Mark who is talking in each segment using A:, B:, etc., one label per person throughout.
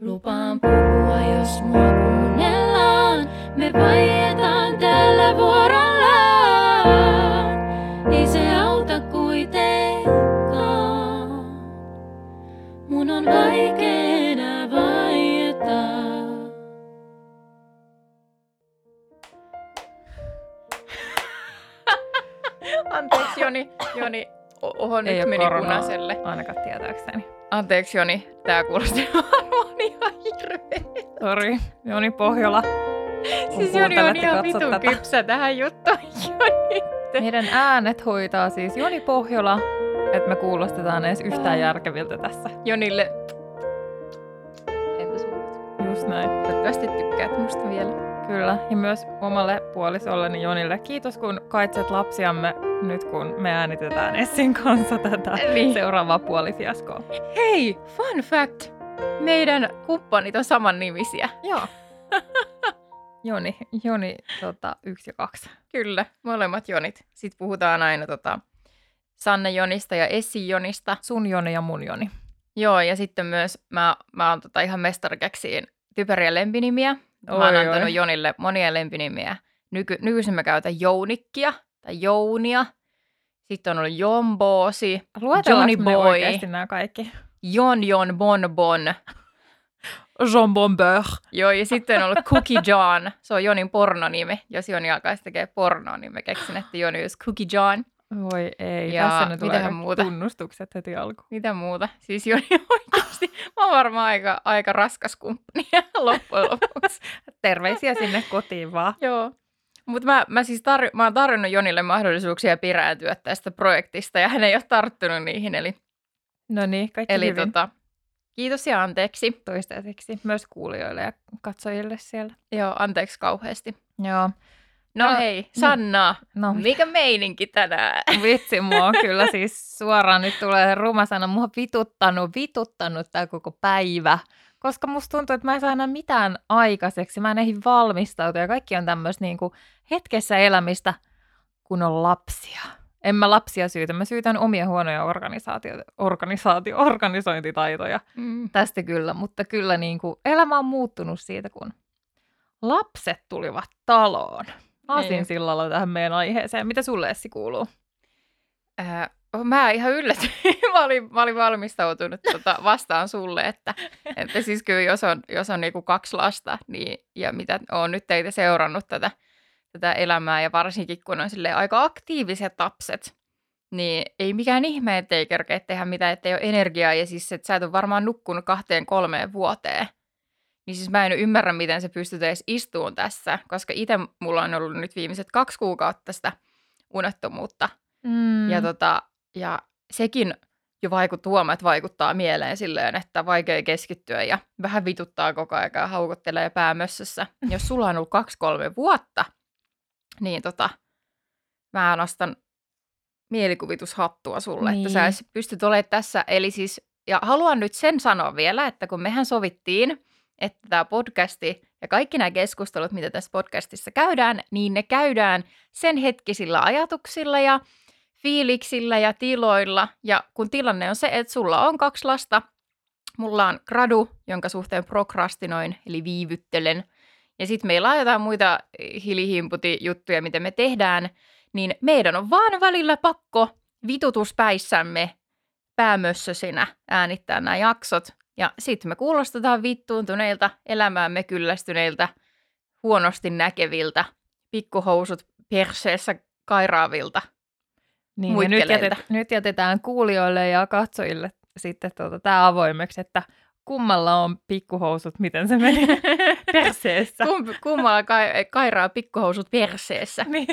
A: Lupaan puhua, jos mua kuunnellaan. Me vaietaan tällä vuorollaan. Ei se auta kuitenkaan. Mun on vaikea enää vaieta.
B: Anteeksi Joni, Joni, oho
C: Ei
B: nyt meni punaiselle.
C: Ainakaan tietääkseni.
B: Anteeksi Joni, tää kuulosti
C: Sori, Joni Pohjola.
B: Siis Joni on ihan vitun
C: tätä.
B: kypsä tähän juttuun. Joni.
C: Meidän äänet hoitaa siis Joni Pohjola, että me kuulostetaan edes yhtään järkeviltä tässä.
B: Jonille.
C: Just näin.
B: Toivottavasti tykkäät musta vielä.
C: Kyllä, ja myös omalle puolisolleni Jonille. Kiitos, kun kaitset lapsiamme nyt, kun me äänitetään Essin kanssa tätä
B: Niin.
C: seuraavaa puolifiaskoa.
B: Hei, fun fact. Meidän kumppanit on saman nimisiä.
C: Joo. Joni, Joni tota, yksi ja kaksi.
B: Kyllä, molemmat Jonit. Sitten puhutaan aina tota, Sanne Jonista ja Essi Jonista.
C: Sun Joni ja mun Joni.
B: Joo, ja sitten myös mä, mä oon tota ihan mestarikeksiin typeriä lempinimiä. Mä oon
C: Oi,
B: antanut
C: oi.
B: Jonille monia lempinimiä. Nyky, nykyisin mä käytän Jounikkia tai Jounia. Sitten on ollut Jomboosi, Johnny Boy.
C: nämä kaikki?
B: Jon Jon Bon Bon.
C: Jean Bomber.
B: Joo, ja sitten on ollut Cookie John. Se on Jonin pornonimi. Jos Joni alkaisi tekee pornoa, niin mä keksin, että Joni olisi Cookie John.
C: Voi ei,
B: Ja
C: tässä nyt tulee
B: muuta?
C: tunnustukset heti alkuun.
B: Mitä muuta? Siis Joni oikeasti, mä oon varmaan aika, aika raskas kumppani loppujen lopuksi.
C: Terveisiä sinne kotiin vaan.
B: Joo. Mutta mä, mä siis tar- mä oon tarjonnut Jonille mahdollisuuksia pirääntyä tästä projektista ja hän ei ole tarttunut niihin. Eli,
C: No niin, kaikki
B: eli
C: hyvin
B: tota, kiitos ja anteeksi.
C: toistaiseksi myös kuulijoille ja katsojille siellä.
B: Joo, anteeksi kauheasti.
C: Joo.
B: No,
C: No,
B: hei, Sanna,
C: No
B: mikä meininki tänään?
C: vitsi, mua on kyllä siis suoraan nyt tulee ruma sana. Mua on vituttanut, vituttanut tämä koko päivä. Koska musta tuntuu, että mä en saa enää mitään aikaiseksi. Mä en ehdi valmistautua ja kaikki on tämmöistä niinku hetkessä elämistä, kun on lapsia. En mä lapsia syytä, mä syytän omia huonoja organisaatio, organisaatio, organisointitaitoja.
B: Mm.
C: tästä kyllä, mutta kyllä niin kuin elämä on muuttunut siitä, kun lapset tulivat taloon. Aasin
B: Niin.
C: sillalla tähän meidän aiheeseen. Mitä sulle Essi kuuluu?
B: Äh, mä ihan yllätyin. mä, olin, mä olin valmistautunut tota vastaan sulle, että, että siis kyllä jos on, jos on niinku kaksi lasta, niin, ja mitä on nyt teitä seurannut tätä, tätä elämää, ja varsinkin kun on silleen aika aktiiviset lapset, niin ei mikään ihme, ettei kerkeä tehdä mitään, ettei ole energiaa, ja siis että sä et ole varmaan nukkunut kahteen kolmeen vuoteen. Niin siis mä en ymmärrä, miten sä pystyt edes istuun tässä, koska itse mulla on ollut nyt viimeiset kaksi kuukautta sitä unettomuutta.
C: Mm.
B: Ja, tota, ja sekin jo vaikuttaa, huomaa, että vaikuttaa mieleen silleen, että vaikea keskittyä ja vähän vituttaa koko ajan ja haukottelee päämössössä. Jos sulla on ollut kaksi-kolme vuotta, niin tota, mä nostan mielikuvitushattua sulle, niin. että sä
C: Niin.
B: pystyt olemaan tässä. Eli siis, ja haluan nyt sen sanoa vielä, että kun mehän sovittiin, että tämä podcasti ja kaikki nämä keskustelut, mitä tässä podcastissa käydään, niin ne käydään sen hetkisillä ajatuksilla ja fiiliksillä ja tiloilla. Ja kun tilanne on se, että sulla on kaksi lasta, mulla on gradu, jonka suhteen prokrastinoin, eli viivyttelen, ja sitten meillä on jotain muita hilihimputi-juttuja, mitä me tehdään, niin meidän on vaan välillä pakko vitutuspäissämme päämössösinä äänittää nämä jaksot. Ja sitten me kuulostetaan vittuuntuneilta, elämäämme kyllästyneiltä, huonosti näkeviltä, pikkuhousut perseessä kairaavilta.
C: niin, nyt, jätet, nyt jätetään kuulijoille ja katsojille sitten tuota, tämä avoimeksi, että kummalla on pikkuhousut, miten se meni perseessä.
B: Kum, kummalla kai, kairaa pikkuhousut perseessä.
C: niin,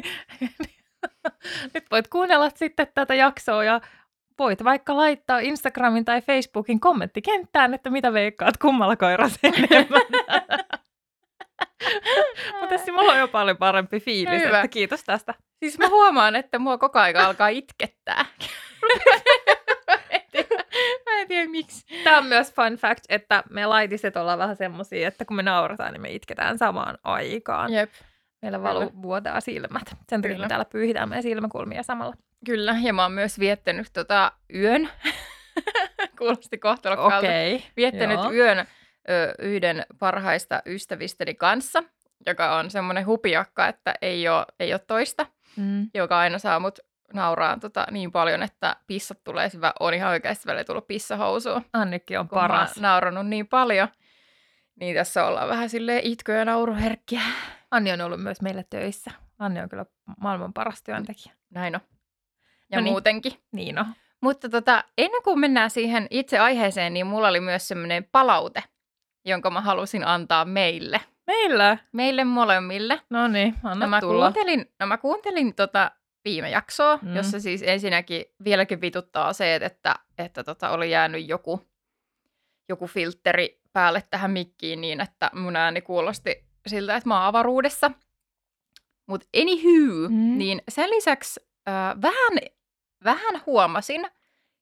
C: nyt voit kuunnella sitten tätä jaksoa ja voit vaikka laittaa Instagramin tai Facebookin kommenttikenttään, että mitä veikkaat, kummalla koiras enemmän. Mutta tässä mulla on jo paljon parempi fiilis,
B: Hyvä.
C: että kiitos tästä.
B: Siis mä huomaan, että mua koko aika alkaa itkettää. Mä, en tiedä, miksi.
C: Tämä on myös fun fact, että me laitiset ollaan vähän semmosia, että kun me naurataan, niin me itketään samaan aikaan.
B: Jep.
C: Meillä valuu
B: Kyllä.
C: vuotaa silmät. Sen takia me täällä pyyhitään meidän silmäkulmia samalla.
B: Kyllä, ja mä oon myös viettänyt tota yön. Kuulosti kohtalokkaalta.
C: Okei.
B: Viettänyt
C: joo.
B: yön ö, yhden parhaista ystävistäni kanssa, joka on semmoinen hupiakka, että ei ole, ei ole toista,
C: Mm.
B: joka aina saa mut nauraa tota, niin paljon, että pissat tulee. Hyvä, on ihan oikeasti välillä tullut pissahousuun,
C: Annikki on
B: kun
C: paras.
B: nauranut niin paljon. Niin tässä ollaan vähän silleen itku- ja nauruherkkiä.
C: Anni on ollut myös meillä töissä. Anni on kyllä maailman paras työntekijä.
B: Näin on. Ja
C: No niin.
B: muutenkin.
C: Niin on.
B: Mutta tota, ennen kuin mennään siihen itse aiheeseen, niin mulla oli myös semmoinen palaute, jonka mä halusin antaa meille.
C: Meillä?
B: Meille molemmille.
C: No niin, anna
B: No mä
C: tulla.
B: kuuntelin, no mä kuuntelin tota viime jaksoa,
C: Mm.
B: jossa siis ensinnäkin vieläkin vituttaa se, että, että tota oli jäänyt joku, joku filtteri päälle tähän mikkiin niin, että mun ääni kuulosti siltä, että mä oon avaruudessa. Mutta anywho,
C: mm.
B: niin sen lisäksi äh, vähän, vähän huomasin,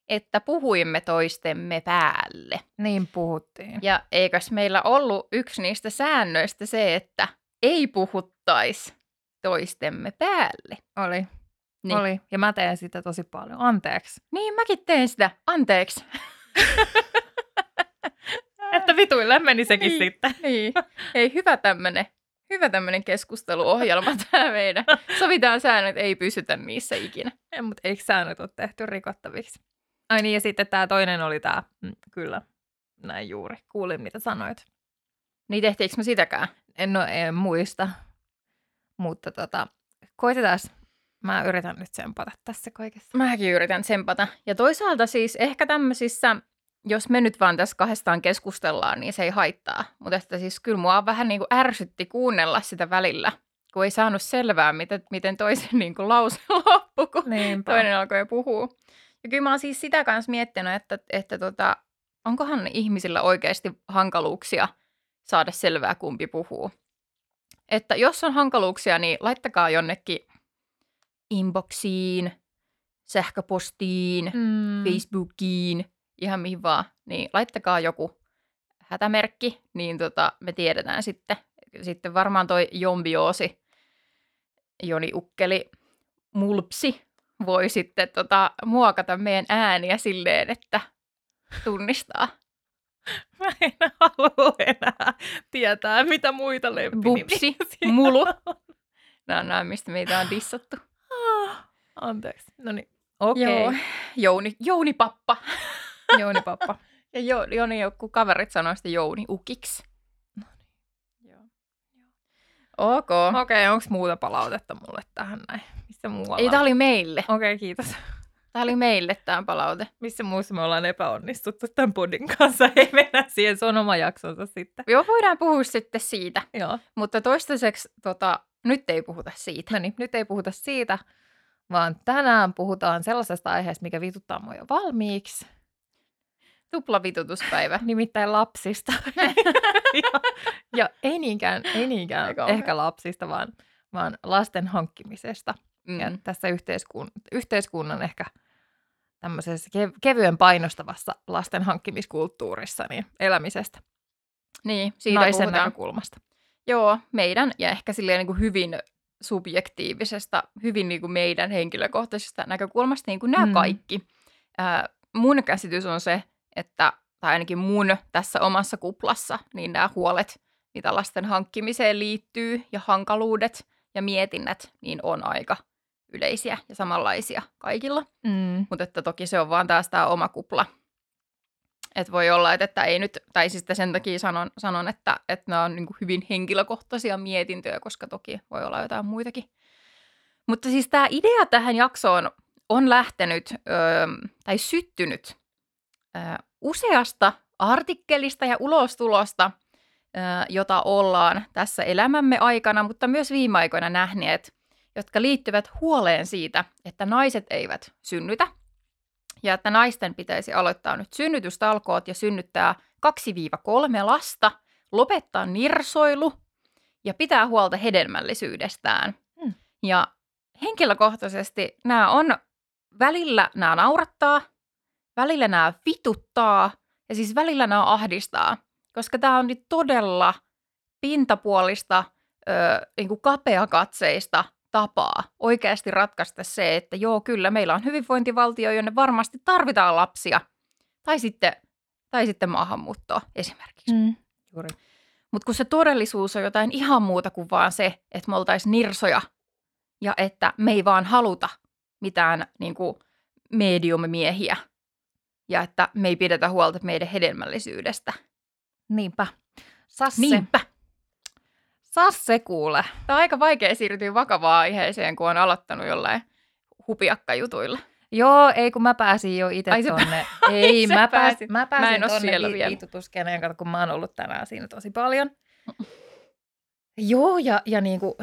B: että puhuimme toistemme päälle.
C: Niin puhuttiin.
B: Ja eikös meillä ollut yksi niistä säännöistä se, että ei puhuttaisi toistemme päälle.
C: Oli.
B: Niin.
C: Oli. Ja mä teen sitä tosi paljon. Anteeksi.
B: Niin, mäkin teen sitä. Anteeksi.
C: Että vituille meni sekin
B: Niin.
C: sitten.
B: Niin. Ei, hyvä tämmönen, hyvä tämmönen keskusteluohjelma tämä meidän. Sovitaan säännöt, ei pysytä niissä ikinä.
C: Ei, mutta eikö säännöt ole tehty rikottaviksi? Ai niin, ja sitten tämä toinen oli tämä, mm, kyllä, näin juuri. Kuulin, mitä sanoit.
B: Niin tehtiinkö me sitäkään?
C: En, no, en muista, mutta tota, koitetaan. Mä yritän nyt sempata tässä kaikessa.
B: Mäkin yritän tsempata. Ja toisaalta siis ehkä tämmöisissä, jos me nyt vaan tässä kahdestaan keskustellaan, niin se ei haittaa. Mutta että siis kyllä mua vähän niin kuin ärsytti kuunnella sitä välillä, kun ei saanut selvää, miten, miten toisen niin kuin lause loppui, kun
C: Niinpä.
B: toinen alkoi puhua. Ja kyllä mä oon siis sitä kanssa miettinyt, että, että tota, onkohan ihmisillä oikeasti hankaluuksia saada selvää, kumpi puhuu. Että jos on hankaluuksia, niin laittakaa jonnekin inboxiin, sähköpostiin,
C: Mm.
B: Facebookiin, ihan mihin vaan. Niin laittakaa joku hätämerkki, niin tota, me tiedetään sitten. Sitten varmaan toi jombiosi, Joni Ukkeli, mulpsi, voi sitten tota, muokata meidän ääniä silleen, että tunnistaa.
C: Mä en halua enää tietää, mitä muita lempinimiä.
B: Bupsi, mulu. Nämä on nämä, mistä meitä on dissattu.
C: Ah, Anteeksi. No niin. Okei.
B: Joo. Jouni, Jouni Pappa.
C: Jouni Pappa.
B: Ja jo, Joni, joku kaverit sanoi sitä Jouni Ukiksi.
C: No
B: Joo. Ok.
C: Okei, onko muuta palautetta mulle tähän näin? Missä muualla?
B: Ei, tämä oli meille.
C: Okei, kiitos.
B: Tämä oli meille tämä palaute.
C: Missä muussa me ollaan epäonnistuttu tämän podin kanssa? Ei mennä siihen, se on oma jaksonsa sitten.
B: Joo, voidaan puhua sitten siitä.
C: Joo.
B: Mutta toistaiseksi tota, nyt ei puhuta siitä.
C: No niin, nyt ei puhuta siitä, vaan tänään puhutaan sellaisesta aiheesta, mikä vituttaa mua jo valmiiksi.
B: Tuplavitutuspäivä.
C: Nimittäin lapsista. ja, ja ei niinkään, ei niinkään ehkä lapsista, vaan, vaan lasten hankkimisesta.
B: Mm.
C: Ja tässä yhteiskun, yhteiskunnan ehkä tämmöisessä kev- kevyen painostavassa lasten hankkimiskulttuurissa niin elämisestä
B: Niin, siitä
C: naisen
B: puhutaan.
C: näkökulmasta.
B: Joo, meidän ja ehkä silleen niin kuin hyvin subjektiivisesta, hyvin niin kuin meidän henkilökohtaisesta näkökulmasta, niin kuin nämä
C: Mm.
B: kaikki. Ää, mun käsitys on se, että, tai ainakin mun tässä omassa kuplassa, niin nämä huolet, mitä lasten hankkimiseen liittyy, ja hankaluudet ja mietinnät, niin on aika yleisiä ja samanlaisia kaikilla.
C: Mm.
B: Mutta että toki se on vaan taas tämä oma kupla. Että voi olla, että, että ei nyt, tai siis sen takia sanon, sanon että, että nämä on niin hyvin henkilökohtaisia mietintöjä, koska toki voi olla jotain muitakin. Mutta siis tämä idea tähän jaksoon on lähtenyt öö, tai syttynyt öö, useasta artikkelista ja ulostulosta, öö, jota ollaan tässä elämämme aikana, mutta myös viime aikoina nähneet, jotka liittyvät huoleen siitä, että naiset eivät synnytä ja että naisten pitäisi aloittaa nyt synnytystalkoot ja synnyttää 2-3 lasta, lopettaa nirsoilu ja pitää huolta hedelmällisyydestään.
C: Hmm.
B: Ja henkilökohtaisesti nämä on, välillä nämä naurattaa, välillä nämä vituttaa ja siis välillä nämä ahdistaa, koska tämä on nyt todella pintapuolista, ö, niin kuin kapeakatseista tapaa oikeasti ratkaista se, että joo, kyllä, meillä on hyvinvointivaltio, jonne varmasti tarvitaan lapsia. Tai sitten, tai sitten maahanmuuttoa esimerkiksi.
C: Mm. Juuri.
B: Mutta kun se todellisuus on jotain ihan muuta kuin vaan se, että me oltaisiin nirsoja ja että me ei vaan haluta mitään niin kuin mediumimiehiä ja että me ei pidetä huolta meidän hedelmällisyydestä.
C: Niinpä. Sasse.
B: Niinpä.
C: Sasse kuule.
B: Tämä on aika vaikea siirtyä vakavaan aiheeseen, kun on aloittanut jollain hupiakkajutuilla.
C: Joo, ei kun mä pääsin jo itse tonne. Ei, mä, pääsin, mä
B: Mä
C: pääsin
B: en oo
C: tonne
B: siellä
C: vi- viitutuskeneen, kun mä oon ollut tänään siinä tosi paljon. Joo, ja, ja niin kuin,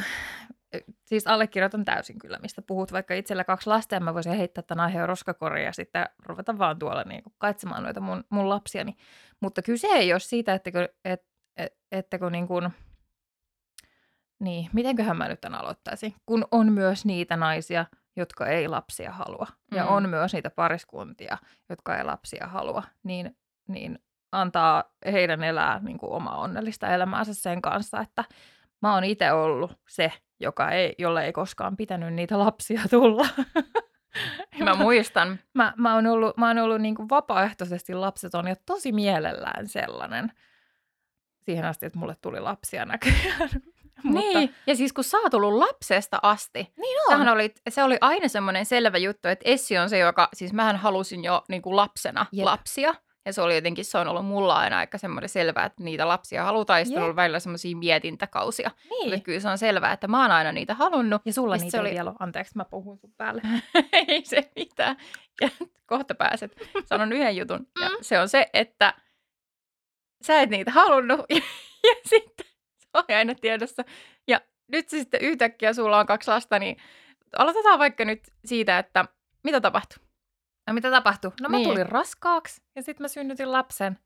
C: siis allekirjoitan täysin kyllä, mistä puhut. Vaikka itsellä kaksi lasta, ja mä voisin heittää tämän aiheen roskakoriin ja sitten ruveta vaan tuolla niin kuin kaitsemaan noita mun, mun lapsiani. Mutta kyse ei ole siitä, että kun, et, et, että kun niin kuin, niin, mitenköhän mä nyt tämän aloittaisin, kun on myös niitä naisia, jotka ei lapsia halua, ja
B: Mm.
C: on myös niitä pariskuntia, jotka ei lapsia halua, niin, niin antaa heidän elää niin kuin omaa onnellista elämäänsä sen kanssa, että mä oon itse ollut se, joka ei, jolle ei koskaan pitänyt niitä lapsia tulla.
B: Mä muistan.
C: mä, mä oon ollut, mä oon ollut niin kuin vapaaehtoisesti lapseton ja tosi mielellään sellainen. Siihen asti, että mulle tuli lapsia näköjään.
B: Niin, ja siis kun sä oot ollut lapsesta asti,
C: niin
B: Sähän oli, se oli aina semmoinen selvä juttu, että Essi on se, joka, siis mähän halusin jo niin kuin lapsena
C: Jep.
B: lapsia. Ja se oli jotenkin, se on ollut mulla aina aika semmoinen selvää, että niitä lapsia halutaan. Ja sitten on ollut välillä semmoisia mietintäkausia.
C: niin.
B: Mutta kyllä se on selvää, että mä oon aina niitä halunnut.
C: Ja sulla
B: Ja
C: niitä oli... vielä ole. Anteeksi, mä puhun sun päälle.
B: Ei se mitään. Ja kohta pääset. Sanon yhden jutun. Ja se on se, että sä et niitä halunnut. Ja, ja sitten se oli aina tiedossa. Ja nyt se sitten yhtäkkiä sulla on kaksi lasta, niin aloitetaan vaikka nyt siitä, että mitä tapahtui?
C: No mitä tapahtui? No mä
B: Niin.
C: tulin raskaaksi ja sitten mä synnytin lapsen.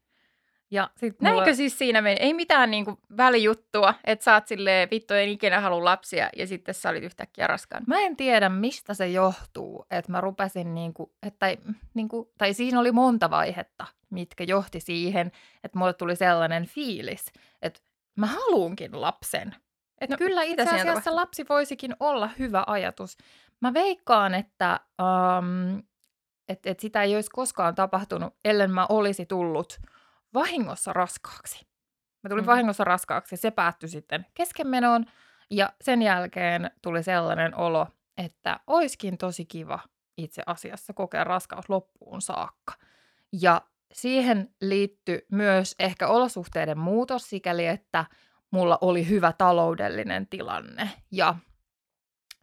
C: Ja sit mulla...
B: Näinkö siis siinä meni? Ei mitään niinku välijuttua, että sä oot silleen, vittu en ikinä halua lapsia, ja sitten sä olit yhtäkkiä raskaan.
C: Mä en tiedä, mistä se johtuu, että mä rupesin niinku, että, tai, niinku, tai siinä oli monta vaihetta, mitkä johti siihen, että mulle tuli sellainen fiilis, että mä haluunkin lapsen. Että
B: No,
C: kyllä itse asiassa
B: tapahtui?
C: lapsi voisikin olla hyvä ajatus. Mä veikkaan, että um, et, et sitä ei olisi koskaan tapahtunut, ellen mä olisi tullut vahingossa raskaaksi. Mä tulin
B: Mm.
C: mm. vahingossa raskaaksi ja se päättyi sitten keskenmenoon. Ja sen jälkeen tuli sellainen olo, että oiskin tosi kiva itse asiassa kokea raskaus loppuun saakka. Ja siihen liittyi myös ehkä olosuhteiden muutos sikäli, että mulla oli hyvä taloudellinen tilanne. Ja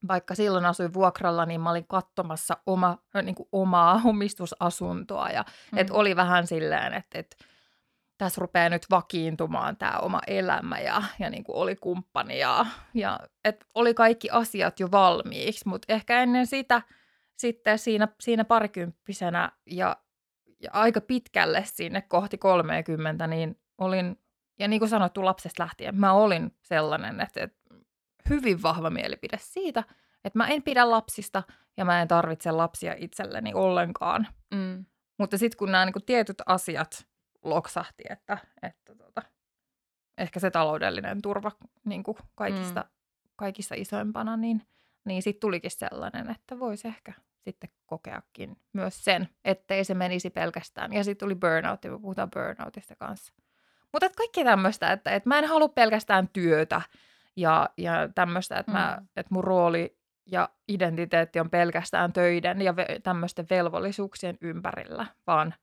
C: vaikka silloin asuin vuokralla, niin mä olin katsomassa oma, niin kuin omaa omistusasuntoa. Ja mm. et oli vähän silleen, että, että tässä rupeaa nyt vakiintumaan tämä oma elämä ja, ja niin kuin oli kumppani ja, ja et oli kaikki asiat jo valmiiksi, mutta ehkä ennen sitä sitten siinä, siinä parikymppisenä ja aika pitkälle sinne kohti 30, niin olin, ja niin kuin sanottu lapsesta lähtien, mä olin sellainen, että, että hyvin vahva mielipide siitä, että mä en pidä lapsista ja mä en tarvitse lapsia itselleni ollenkaan.
B: Mm.
C: Mutta sitten kun nämä niin tietyt asiat loksahti, että, että tota, ehkä se taloudellinen turva niin kuin kaikista, mm. kaikista isoimpana, niin, niin sitten tulikin sellainen, että voisi ehkä sitten kokeakin myös sen, ettei se menisi pelkästään. Ja sitten tuli burnout, ja me puhutaan burnoutista kanssa. Mutta et kaikki tämmöistä, että et mä en halua pelkästään työtä ja, ja tämmöistä, että
B: Mm.
C: et mun rooli ja identiteetti on pelkästään töiden ja ve- tämmöisten velvollisuuksien ympärillä, vaan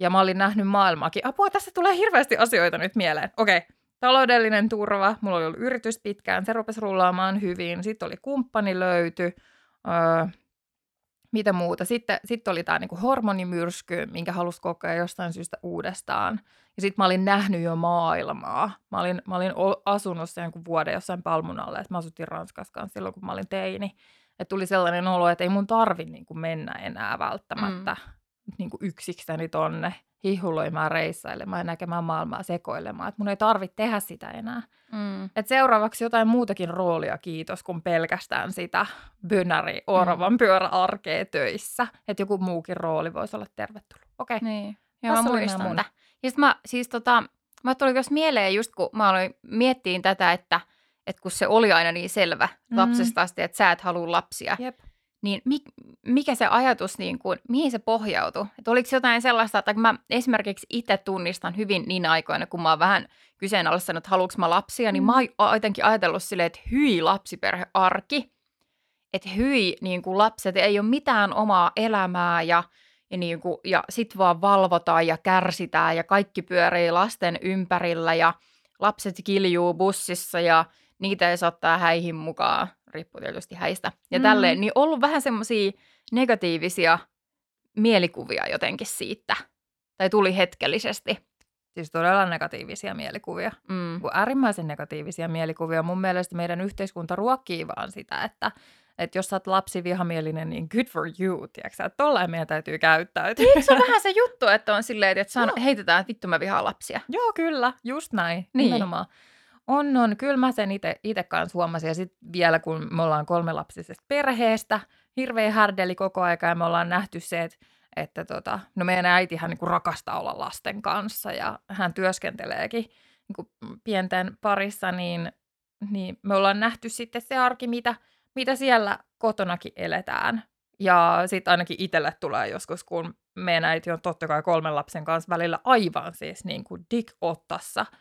C: ja mä olin nähnyt maailmaakin. Apua, tässä tulee hirveästi asioita nyt mieleen. Okei, taloudellinen turva, mulla oli ollut yritys pitkään, se rupesi rullaamaan hyvin. Sitten oli kumppani löyty, öö, mitä muuta. Sitten, sitten oli tämä niinku hormonimyrsky, minkä halusi kokea jostain syystä uudestaan. Ja sitten mä olin nähnyt jo maailmaa. Mä olin, mä olin asunut sen vuoden jossain palmun alle, että mä asuttiin Ranskassa kanssa silloin, kun mä olin teini. Että tuli sellainen olo, että ei mun tarvi niinku mennä enää välttämättä mm. Niinku yksikseni tonne hihuloimaan, reissailemaan ja näkemään maailmaa sekoilemaan. Että mun ei tarvitse tehdä sitä enää.
B: Mm.
C: Et seuraavaksi jotain muutakin roolia kiitos kuin pelkästään sitä bönäri oravan mm. pyöräarkea töissä. Että joku muukin rooli voisi olla tervetullut. Okei. Okay.
B: Niin. Joo, mä muistan
C: mun.
B: tätä. Ja sit mä, siis tota, mä tuli myös mieleen just kun mä aloin miettiin tätä, että, että kun se oli aina niin selvä
C: Mm.
B: lapsesta asti, että sä et halua lapsia,
C: Jep.
B: Niin mi, mikä se ajatus, niin kuin, mihin se pohjautui? Että oliko jotain sellaista, että mä esimerkiksi itse tunnistan hyvin niin aikoina, kun mä oon vähän kyseenalaistanut, että haluanko mä lapsia, niin mä oon jotenkin ajatellut silleen, että hyi lapsiperhearki, että hyi niin kuin lapset ei ole mitään omaa elämää ja, ja, niin kuin, ja sit vaan valvotaan ja kärsitään ja kaikki pyörii lasten ympärillä ja lapset kiljuu bussissa ja niitä ei saa häihin mukaan, riippuu tietysti häistä. Ja mm. tälleen, niin ollut vähän semmoisia negatiivisia mielikuvia jotenkin siitä. Tai tuli hetkellisesti.
C: Siis todella negatiivisia mielikuvia.
B: Mm.
C: Äärimmäisen negatiivisia mielikuvia. Mun mielestä meidän yhteiskunta ruokkii vaan sitä, että että jos sä oot lapsivihamielinen, niin good for you, tiedätkö että tollain meidän täytyy käyttäytyä.
B: Eikö se ole vähän se juttu, että on silleen, että saan, heitetään, että vittu mä vihaan lapsia?
C: Joo, kyllä, just näin,
B: Niin.
C: nimenomaan. On, on. Kyllä mä sen itse kanssa huomasin. Ja sitten vielä, kun me ollaan kolmelapsisesta perheestä, hirveä härdeli koko aika ja me ollaan nähty se, että, että tota, no meidän äitihän niin rakastaa olla lasten kanssa ja hän työskenteleekin niin kuin pienten parissa, niin, niin me ollaan nähty sitten se arki, mitä, mitä siellä kotonakin eletään. Ja sitten ainakin itselle tulee joskus, kun meidän äiti on totta kai kolmen lapsen kanssa välillä aivan siis niin kuin dig-ottassa –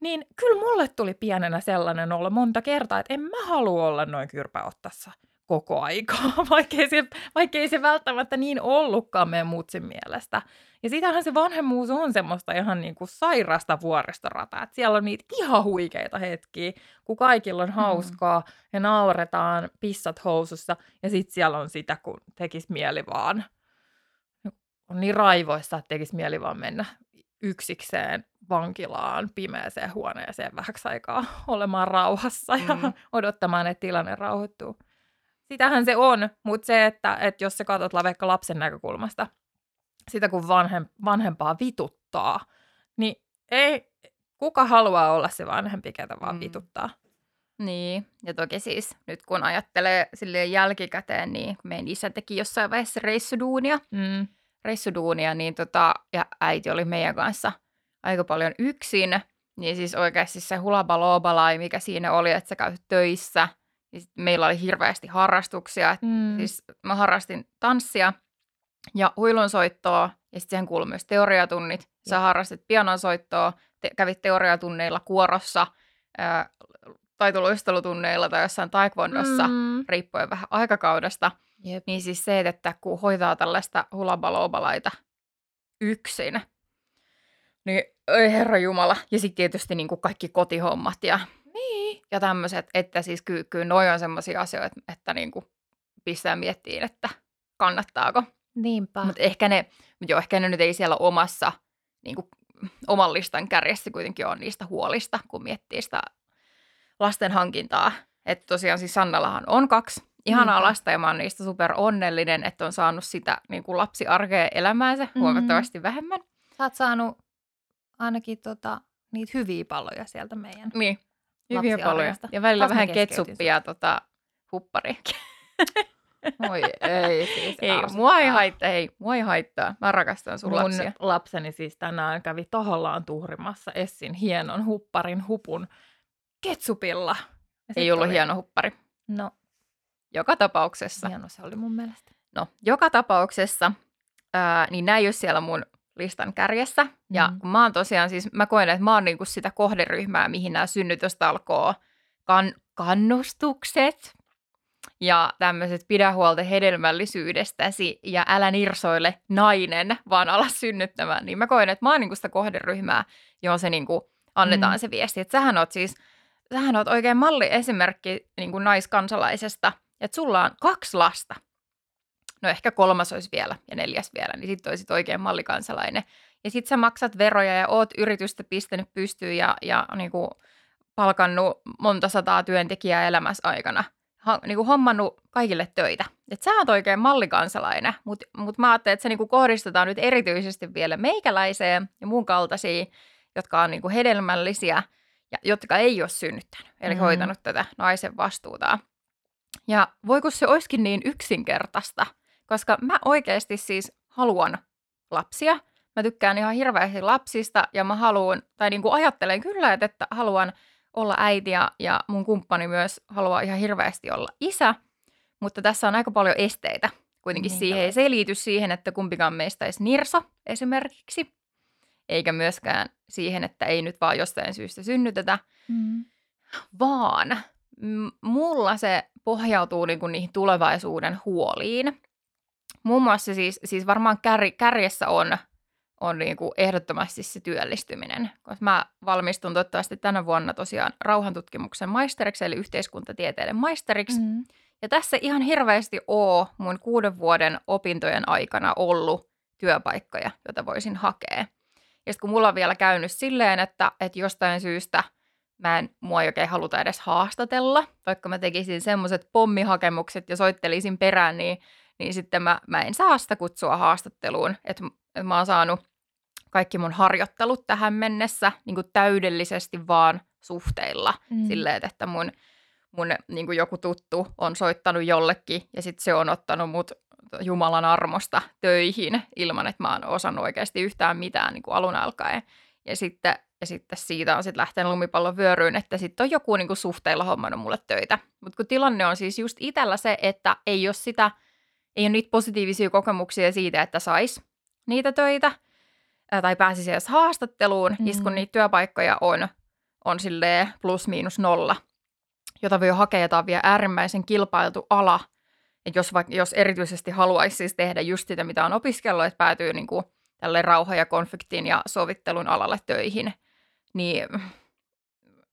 C: niin kyllä mulle tuli pienenä sellainen olla monta kertaa, että en mä halua olla noin kyrpäottassa koko aikaa, vaikkei se, vaikkei se välttämättä niin ollutkaan meidän mutsin mielestä. Ja sitähän se vanhemmuus on semmoista ihan niin kuin sairasta vuoristorataa, että siellä on niitä ihan huikeita hetkiä, kun kaikilla on hauskaa mm. ja nauretaan pissat housussa ja sitten siellä on sitä, kun tekisi mieli vaan on niin raivoissa, että tekisi mieli vaan mennä yksikseen vankilaan, pimeäseen huoneeseen vähäksi aikaa olemaan rauhassa ja mm. odottamaan, että tilanne rauhoittuu. Sitähän se on, mutta se, että, että jos sä katsot vaikka lapsen näkökulmasta, sitä kun vanhem, vanhempaa vituttaa, niin ei, kuka haluaa olla se vanhempi, ketä vaan mm. vituttaa.
B: Niin, ja toki siis nyt kun ajattelee silleen jälkikäteen, niin meidän isä teki jossain vaiheessa reissuduunia,
C: Mm.
B: Reissuduunia niin tota, ja äiti oli meidän kanssa aika paljon yksin, niin siis oikeasti se hulabalobalai, mikä siinä oli, että sä käyt töissä, ja sit meillä oli hirveästi harrastuksia, et
C: Mm.
B: siis mä harrastin tanssia ja huilunsoittoa, ja sitten siihen kuului myös teoriatunnit. Sä harrastit pianonsoittoa, te- kävit teoriatunneilla kuorossa, ää, taitoluistelutunneilla tai jossain taekwondossa,
C: Mm.
B: riippuen vähän aikakaudesta.
C: Jep.
B: Niin siis se, että kun hoitaa tällaista hulabalobalaita yksin, niin ei herra jumala. Ja sitten tietysti niin kuin kaikki kotihommat ja,
C: Niin.
B: ja tämmöiset, että siis kyllä, kyllä noi on semmoisia asioita, että niin kuin pistää miettiin, että kannattaako.
C: Niinpä.
B: Mutta ehkä ne, mut joo, ehkä ne nyt ei siellä omassa, niin kuin, oman listan kärjessä kuitenkin on niistä huolista, kun miettii sitä lasten hankintaa. Että tosiaan siis Sannallahan on kaksi ihanaa
C: Niinpä.
B: lasta ja mä oon niistä super onnellinen, että on saanut sitä niin kuin lapsiarkea elämäänsä
C: Mhm.
B: huomattavasti vähemmän.
C: Sä oot saanut ainakin tota, niitä hyviä paloja sieltä meidän.
B: Niin, hyviä paloja. Ja välillä
C: Taas
B: vähän ketsuppia tota, huppariakin.
C: Oi ei siis
B: Ei, mua ei haittaa, ei, mua ei haittaa. Mä rakastan sun
C: Mun
B: lapsia.
C: lapseni siis tänään kävi tahollaan tuhrimassa Essin hienon hupparin hupun ketsupilla. Ja
B: Ei ollut
C: oli-
B: hieno huppari.
C: No,
B: Joka tapauksessa.
C: hieno se oli mun mielestä.
B: No, joka tapauksessa, ää, niin näin jos siellä mun listan kärjessä. Ja
C: Mm.
B: kun mä oon tosiaan siis, mä koen, että mä oon niinku sitä kohderyhmää, mihin nämä synnytystalkoo kan, kannustukset ja tämmöiset pidä huolta hedelmällisyydestäsi ja älä nirsoile nainen, vaan ala synnyttämään. Niin mä koen, että mä oon niinku sitä kohderyhmää, johon se niinku annetaan
C: Mm.
B: se viesti. Että sähän oot siis, sähän oot oikein malliesimerkki niinku naiskansalaisesta, että sulla on kaksi lasta no ehkä kolmas olisi vielä ja neljäs vielä, niin sitten olisit oikein mallikansalainen. Ja sitten sä maksat veroja ja oot yritystä pistänyt pystyyn ja, ja niinku palkannut monta sataa työntekijää elämässä aikana. Ha, niinku hommannut kaikille töitä. Et sä oot oikein mallikansalainen, mutta mut mä ajattelin, että se niinku kohdistetaan nyt erityisesti vielä meikäläiseen ja mun kaltaisiin, jotka on niinku hedelmällisiä ja jotka ei ole synnyttänyt, eli
C: Mhm.
B: hoitanut tätä naisen vastuuta. Ja voiko se olisikin niin yksinkertaista, koska mä oikeasti siis haluan lapsia. Mä tykkään ihan hirveästi lapsista ja mä haluan, tai niin kuin ajattelen kyllä, että, että haluan olla äiti ja, ja mun kumppani myös haluaa ihan hirveästi olla isä. mutta tässä on aika paljon esteitä kuitenkin siihen. Ja se ei liity siihen, että kumpikaan meistä olisi nirsa esimerkiksi, eikä myöskään siihen, että ei nyt vaan jostain syystä synnytetä,
C: Mm.
B: vaan mulla se pohjautuu niin kuin niihin tulevaisuuden huoliin. Muun muassa siis, siis varmaan kär, kärjessä on, on niin kuin ehdottomasti se työllistyminen. Koska mä valmistun toivottavasti tänä vuonna tosiaan rauhantutkimuksen maisteriksi, eli yhteiskuntatieteiden maisteriksi.
C: Mm.
B: Ja tässä ihan hirveästi oo mun kuuden vuoden opintojen aikana ollut työpaikkoja, joita voisin hakea. Ja sitten kun mulla on vielä käynyt silleen, että, että jostain syystä mä en, mua ei oikein haluta edes haastatella, vaikka mä tekisin semmoiset pommihakemukset ja soittelisin perään, niin, niin sitten mä, mä en saa sitä kutsua haastatteluun. Että et mä oon saanut kaikki mun harjoittelut tähän mennessä niin kuin täydellisesti vaan suhteilla.
C: Mm.
B: Silleen, että mun, mun niin kuin joku tuttu on soittanut jollekin ja sitten se on ottanut mut Jumalan armosta töihin ilman, että mä oon osannut oikeasti yhtään mitään niin kuin alun alkaen. Ja sitten, ja sitten siitä on sitten lähtenyt lumipallon vyöryyn, että sitten on joku niin kuin suhteilla hommannut mulle töitä. Mutta kun tilanne on siis just itsellä se, että ei ole sitä, ei ole niitä positiivisia kokemuksia siitä, että sais niitä töitä tai pääsisi edes haastatteluun, mm.
C: Mm.
B: kun niitä työpaikkoja on, on silleen plus miinus nolla, jota voi hakea, jota on vielä äärimmäisen kilpailtu ala. Et jos, vaikka, jos erityisesti haluaisi siis tehdä just sitä, mitä on opiskellut, että päätyy niin kuin tälle rauha- ja konfliktin ja sovittelun alalle töihin, niin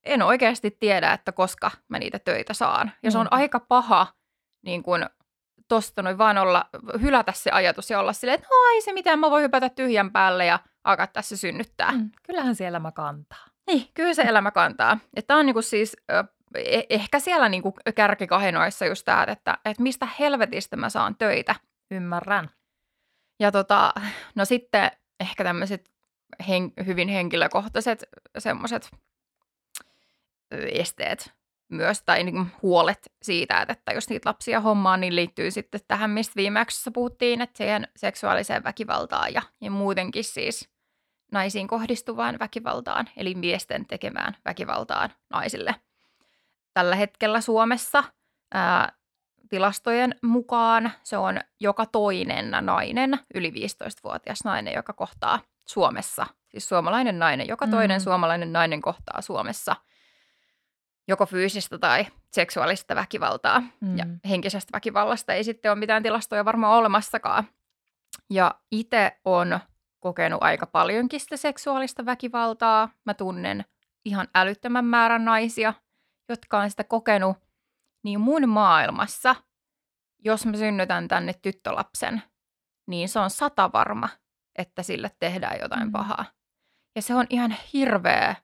B: en oikeasti tiedä, että koska mä niitä töitä saan. Ja se on aika paha niin kuin tosta noin vaan olla, hylätä se ajatus ja olla silleen, että no ei se mitään, mä voin hypätä tyhjän päälle ja alkaa tässä synnyttää. Mm.
C: Kyllähän siellä mä kantaa.
B: Niin, kyllä se elämä kantaa. Että on niinku siis ö, eh- ehkä siellä niinku kärkikahinoissa just tämä, että, että mistä helvetistä mä saan töitä.
C: Ymmärrän.
B: Ja tota, no sitten ehkä tämmöiset hen, hyvin henkilökohtaiset semmoiset esteet myös, tai niin huolet siitä, että, jos niitä lapsia hommaa, niin liittyy sitten tähän, mistä viime puhuttiin, että siihen seksuaaliseen väkivaltaan ja, ja muutenkin siis naisiin kohdistuvaan väkivaltaan, eli miesten tekemään väkivaltaan naisille. Tällä hetkellä Suomessa ää, tilastojen mukaan se on joka toinen nainen, yli 15-vuotias nainen, joka kohtaa Suomessa, siis suomalainen nainen, joka toinen
C: Mm.
B: suomalainen nainen kohtaa Suomessa joko fyysistä tai seksuaalista väkivaltaa.
C: Mm.
B: Ja henkisestä väkivallasta ei sitten ole mitään tilastoja varmaan olemassakaan. Ja itse on kokenut aika paljonkin sitä seksuaalista väkivaltaa. Mä tunnen ihan älyttömän määrän naisia, jotka on sitä kokenut. Niin mun maailmassa, jos mä synnytän tänne tyttölapsen, niin se on sata varma, että sille tehdään jotain
C: Mm.
B: pahaa. Ja se on ihan hirveä,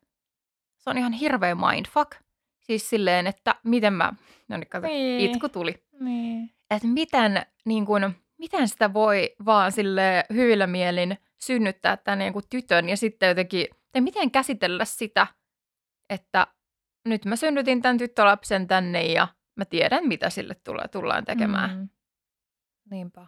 B: se on ihan hirveä mindfuck. Siis silleen, että miten mä, no niin kato,
C: Niin.
B: itku tuli.
C: Niin.
B: Että miten, niin kun, miten sitä voi vaan sille hyvillä mielin synnyttää tänne joku tytön ja sitten jotenkin, tai miten käsitellä sitä, että nyt mä synnytin tämän tyttölapsen tänne ja mä tiedän, mitä sille tulee, tullaan tekemään. Mm.
C: Niinpä.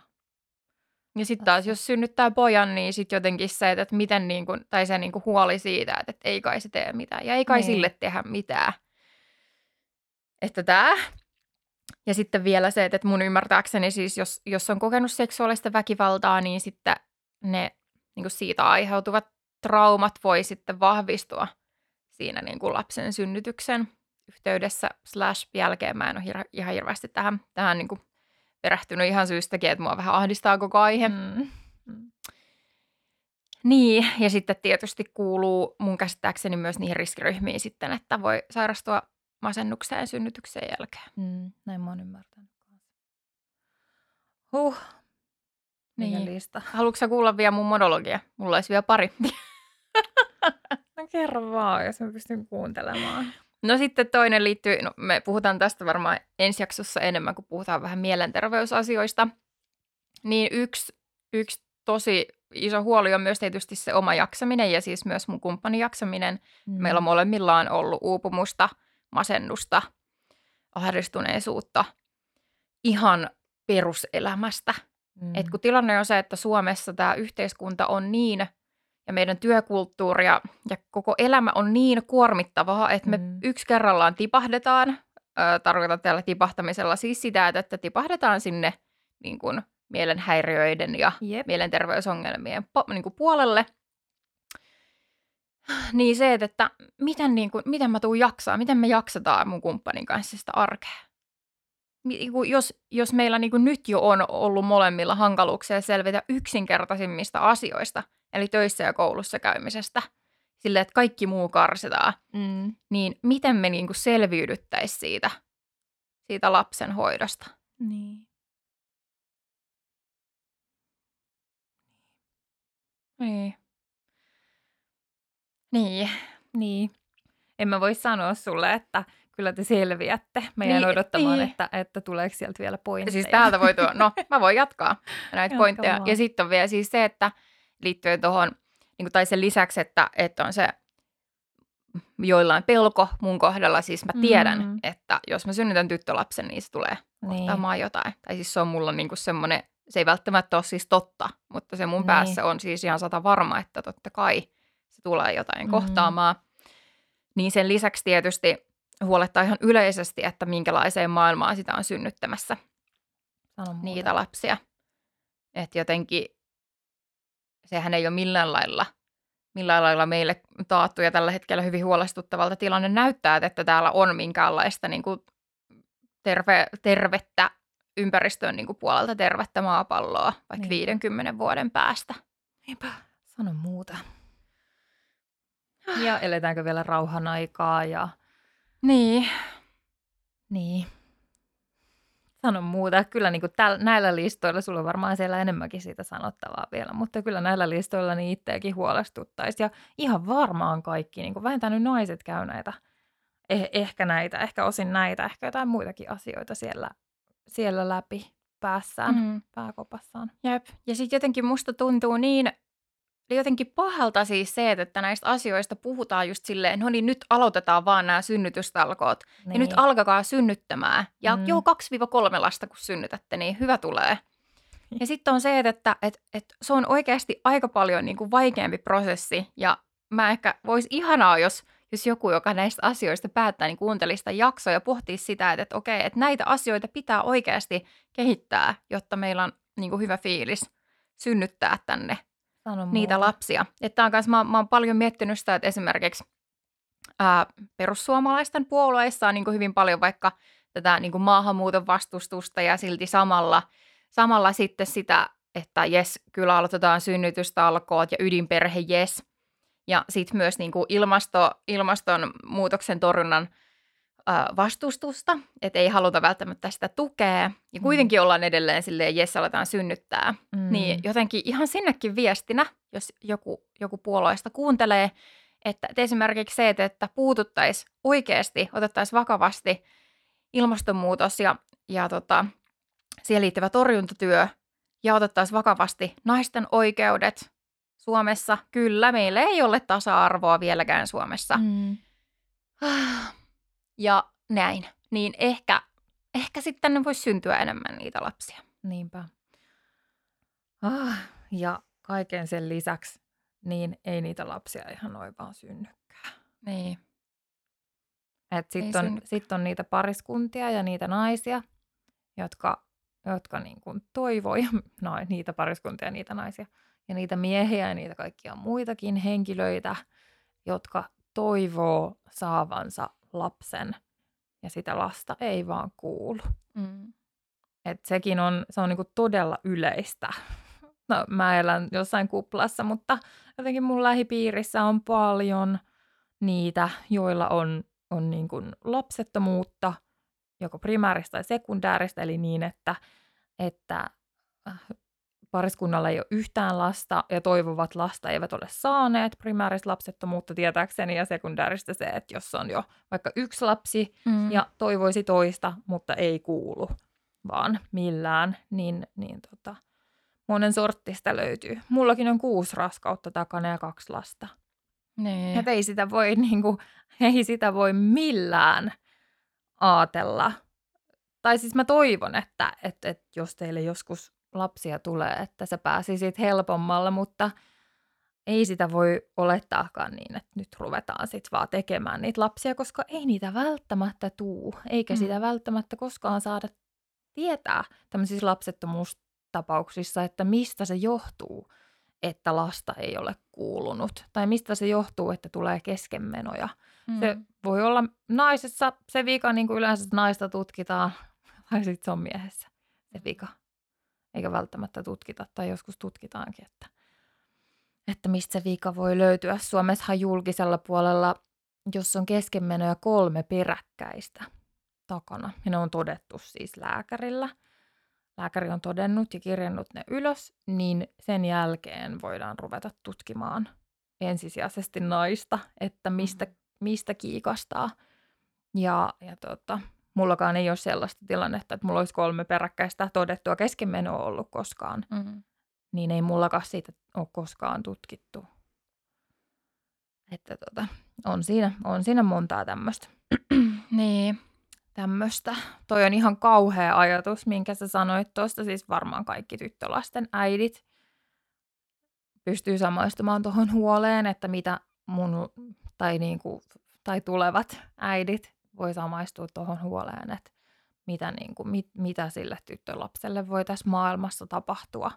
B: Ja sitten taas, jos synnyttää pojan, niin sitten jotenkin se, että että miten niin kun, tai se niin kun huoli siitä, että, että ei kai se tee mitään. Ja ei kai
C: Niin.
B: sille tehdä mitään. Että tämä. Ja sitten vielä se, että että mun ymmärtääkseni siis, jos, jos on kokenut seksuaalista väkivaltaa, niin sitten ne niin siitä aiheutuvat traumat voi sitten vahvistua siinä niin kuin lapsen synnytyksen yhteydessä slash jälkeen. Mä en ole hir- ihan hirveästi tähän, tähän niin kuin perehtynyt ihan syystäkin, että mua vähän ahdistaa koko aihe.
C: Mm. Mm.
B: Niin, ja sitten tietysti kuuluu mun käsittääkseni myös niihin riskiryhmiin sitten, että voi sairastua masennukseen synnytyksen jälkeen.
C: Mm. Näin mä oon ymmärtänyt. Huh.
B: Niin.
C: lista?
B: Haluatko kuulla vielä mun monologia? Mulla olisi vielä pari.
C: Kerro vaan, jos mä pystyn kuuntelemaan.
B: No sitten toinen liittyy, no me puhutaan tästä varmaan ensi jaksossa enemmän, kun puhutaan vähän mielenterveysasioista. Niin yksi, yksi tosi iso huoli on myös tietysti se oma jaksaminen ja siis myös mun kumppanin jaksaminen.
C: Mm.
B: Meillä molemmilla on ollut uupumusta, masennusta, ahdistuneisuutta ihan peruselämästä.
C: Mm.
B: Et kun tilanne on se, että Suomessa tämä yhteiskunta on niin, ja meidän työkulttuuri ja, koko elämä on niin kuormittavaa, että me
C: Mm.
B: yksi kerrallaan tipahdetaan ö, tarkoitan tällä tipahtamisella siis sitä, että, tipahdetaan sinne niin kuin, mielenhäiriöiden ja
C: Jep.
B: mielenterveysongelmien po- niin kuin puolelle. Niin se, että, että miten, niin kuin, miten mä tuun jaksaa, miten me jaksetaan mun kumppanin kanssa sitä arkea. Niin kuin Jos, jos meillä niin kuin nyt jo on ollut molemmilla hankaluuksia selvitä yksinkertaisimmista asioista, eli töissä ja koulussa käymisestä, sille että kaikki muu karsitaan,
C: Mm.
B: niin miten me niin selviydyttäisiin siitä, siitä lapsen hoidosta?
C: Niin.
B: Niin. Niin.
C: Niin. En mä voi sanoa sulle, että kyllä te selviätte. Mä jään
B: Niin,
C: odottamaan,
B: niin.
C: että, että tuleeko sieltä vielä pointteja.
B: Siis täältä voi tuo, no mä voin jatkaa näitä
C: Jatka
B: pointteja. Ja sitten on vielä siis se, että liittyen tuohon, niin tai sen lisäksi, että, että on se joillain pelko mun kohdalla, siis mä tiedän,
C: Mm.
B: että jos mä synnytän tyttölapsen, niin se tulee
C: Niin.
B: kohtaamaan jotain. Tai siis se on mulla niinku semmoinen, se ei välttämättä ole siis totta, mutta se mun
C: Niin.
B: päässä on siis ihan sata varma, että totta kai se tulee jotain
C: Mm.
B: kohtaamaan. Niin sen lisäksi tietysti huolettaa ihan yleisesti, että minkälaiseen maailmaan sitä on synnyttämässä
C: Sano
B: niitä lapsia. Että jotenkin sehän ei ole millään lailla, millään lailla meille taattu ja tällä hetkellä hyvin huolestuttavalta tilanne näyttää, että täällä on minkäänlaista niin kuin terve, tervettä ympäristön niin kuin puolelta tervettä maapalloa vaikka
C: Niin.
B: 50 vuoden päästä.
C: Niinpä. Sano muuta. Ja eletäänkö vielä rauhan aikaa ja
B: Niin,
C: niin. Sano muuta. Kyllä niin kuin täl, näillä listoilla, sulla on varmaan siellä enemmänkin siitä sanottavaa vielä, mutta kyllä näillä listoilla niin itseäkin huolestuttaisi. Ja ihan varmaan kaikki, niin kuin vähintään nyt naiset käy näitä, eh, ehkä näitä, ehkä osin näitä, ehkä jotain muitakin asioita siellä, siellä läpi päässään, mm. pääkopassaan.
B: jep. Ja sitten jotenkin musta tuntuu niin jotenkin pahalta siis se, että näistä asioista puhutaan just silleen, no niin nyt aloitetaan vaan nämä synnytystalkoot. Niin. Ja nyt alkakaa synnyttämään. Ja
C: Mm.
B: mm. joo, 2-3 lasta kun synnytätte, niin hyvä tulee. Ja sitten on se, että, että, että, että se on oikeasti aika paljon niin kuin vaikeampi prosessi. Ja mä ehkä vois ihanaa, jos, jos joku, joka näistä asioista päättää, niin kuuntelisi sitä jaksoa ja pohtii sitä, että, että okei, että näitä asioita pitää oikeasti kehittää, jotta meillä on niin kuin hyvä fiilis synnyttää tänne
C: Sano
B: niitä lapsia. Että on kanssa, mä, mä oon paljon miettinyt sitä, että esimerkiksi ää, perussuomalaisten puolueissa on niin hyvin paljon vaikka tätä niin maahanmuuton vastustusta ja silti samalla, samalla sitten sitä, että jes, kyllä aloitetaan synnytystalkoot ja ydinperhe jes. Ja sitten myös niin kuin ilmasto, ilmastonmuutoksen torjunnan vastustusta, että ei haluta välttämättä sitä tukea. Ja kuitenkin ollaan edelleen silleen, jes, aletaan synnyttää.
C: Mm.
B: Niin jotenkin ihan sinnekin viestinä, jos joku, joku puolueesta kuuntelee, että, että esimerkiksi se, että, että puututtaisiin oikeasti, otettaisiin vakavasti ilmastonmuutos ja, ja tota, siihen liittyvä torjuntatyö ja otettaisiin vakavasti naisten oikeudet Suomessa. Kyllä, meillä ei ole tasa-arvoa vieläkään Suomessa.
C: Mm.
B: Ja näin. Niin ehkä, ehkä sitten tänne voisi syntyä enemmän niitä lapsia.
C: Niinpä. Ah, ja kaiken sen lisäksi, niin ei niitä lapsia ihan noin vaan synnykään.
B: Niin.
C: Sitten on,
B: synnykään.
C: sit on niitä pariskuntia ja niitä naisia, jotka, jotka niin kuin toivoo, ja no, niitä pariskuntia ja niitä naisia, ja niitä miehiä ja niitä kaikkia muitakin henkilöitä, jotka toivoo saavansa lapsen, ja sitä lasta ei vaan kuulu.
B: Mm.
C: Et sekin on, se on niinku todella yleistä. No, mä elän jossain kuplassa, mutta jotenkin mun lähipiirissä on paljon niitä, joilla on, on niinku lapsettomuutta, joko primääristä tai sekundääristä, eli niin, että, että äh, pariskunnalla ei ole yhtään lasta ja toivovat lasta eivät ole saaneet primääristä lapsettomuutta tietääkseni ja sekundääristä se, että jos on jo vaikka yksi lapsi,
B: Mm.
C: ja toivoisi toista, mutta ei kuulu vaan millään, niin, niin tota, monen sorttista löytyy. Mullakin on kuusi raskautta takana ja kaksi lasta.
B: niin.
C: Et ei sitä voi, niin kuin, ei sitä voi millään ajatella. Tai siis mä toivon, että, että, että jos teille joskus lapsia tulee, että sä pääsisit helpommalla, mutta ei sitä voi olettaakaan niin, että nyt ruvetaan sitten vaan tekemään niitä lapsia, koska ei niitä välttämättä tuu, eikä
B: Mm.
C: mm. sitä välttämättä koskaan saada tietää tämmöisissä lapsettomuustapauksissa, että mistä se johtuu, että lasta ei ole kuulunut, tai mistä se johtuu, että tulee keskenmenoja.
B: Mm.
C: Se voi olla naisessa se vika, niin kuin yleensä naista tutkitaan, tai sitten se on miehessä se vika. Eikä välttämättä tutkita, tai joskus tutkitaankin, että, että mistä se vika voi löytyä. Suomessahan julkisella puolella, jos on keskenmenoja kolme peräkkäistä takana, ja ne on todettu siis lääkärillä, lääkäri on todennut ja kirjannut ne ylös, niin sen jälkeen voidaan ruveta tutkimaan ensisijaisesti naista, että mistä, mistä kiikastaa. Ja, ja tota, mullakaan ei ole sellaista tilannetta, että mulla olisi kolme peräkkäistä todettua keskenmenoa ollut koskaan,
B: Mm.
C: niin ei mullakaan siitä ole koskaan tutkittu. Että tota, on, siinä, on siinä montaa tämmöistä.
B: Niin.
C: tämmöistä. Toi on ihan kauhea ajatus, minkä sä sanoit tuosta. Siis varmaan kaikki tyttölasten äidit pystyy samaistumaan tuohon huoleen, että mitä mun tai, niinku, tai tulevat äidit voi samaistua tuohon huoleen, että mitä, niinku, mit, mitä sille tyttölapselle voi tässä maailmassa tapahtua.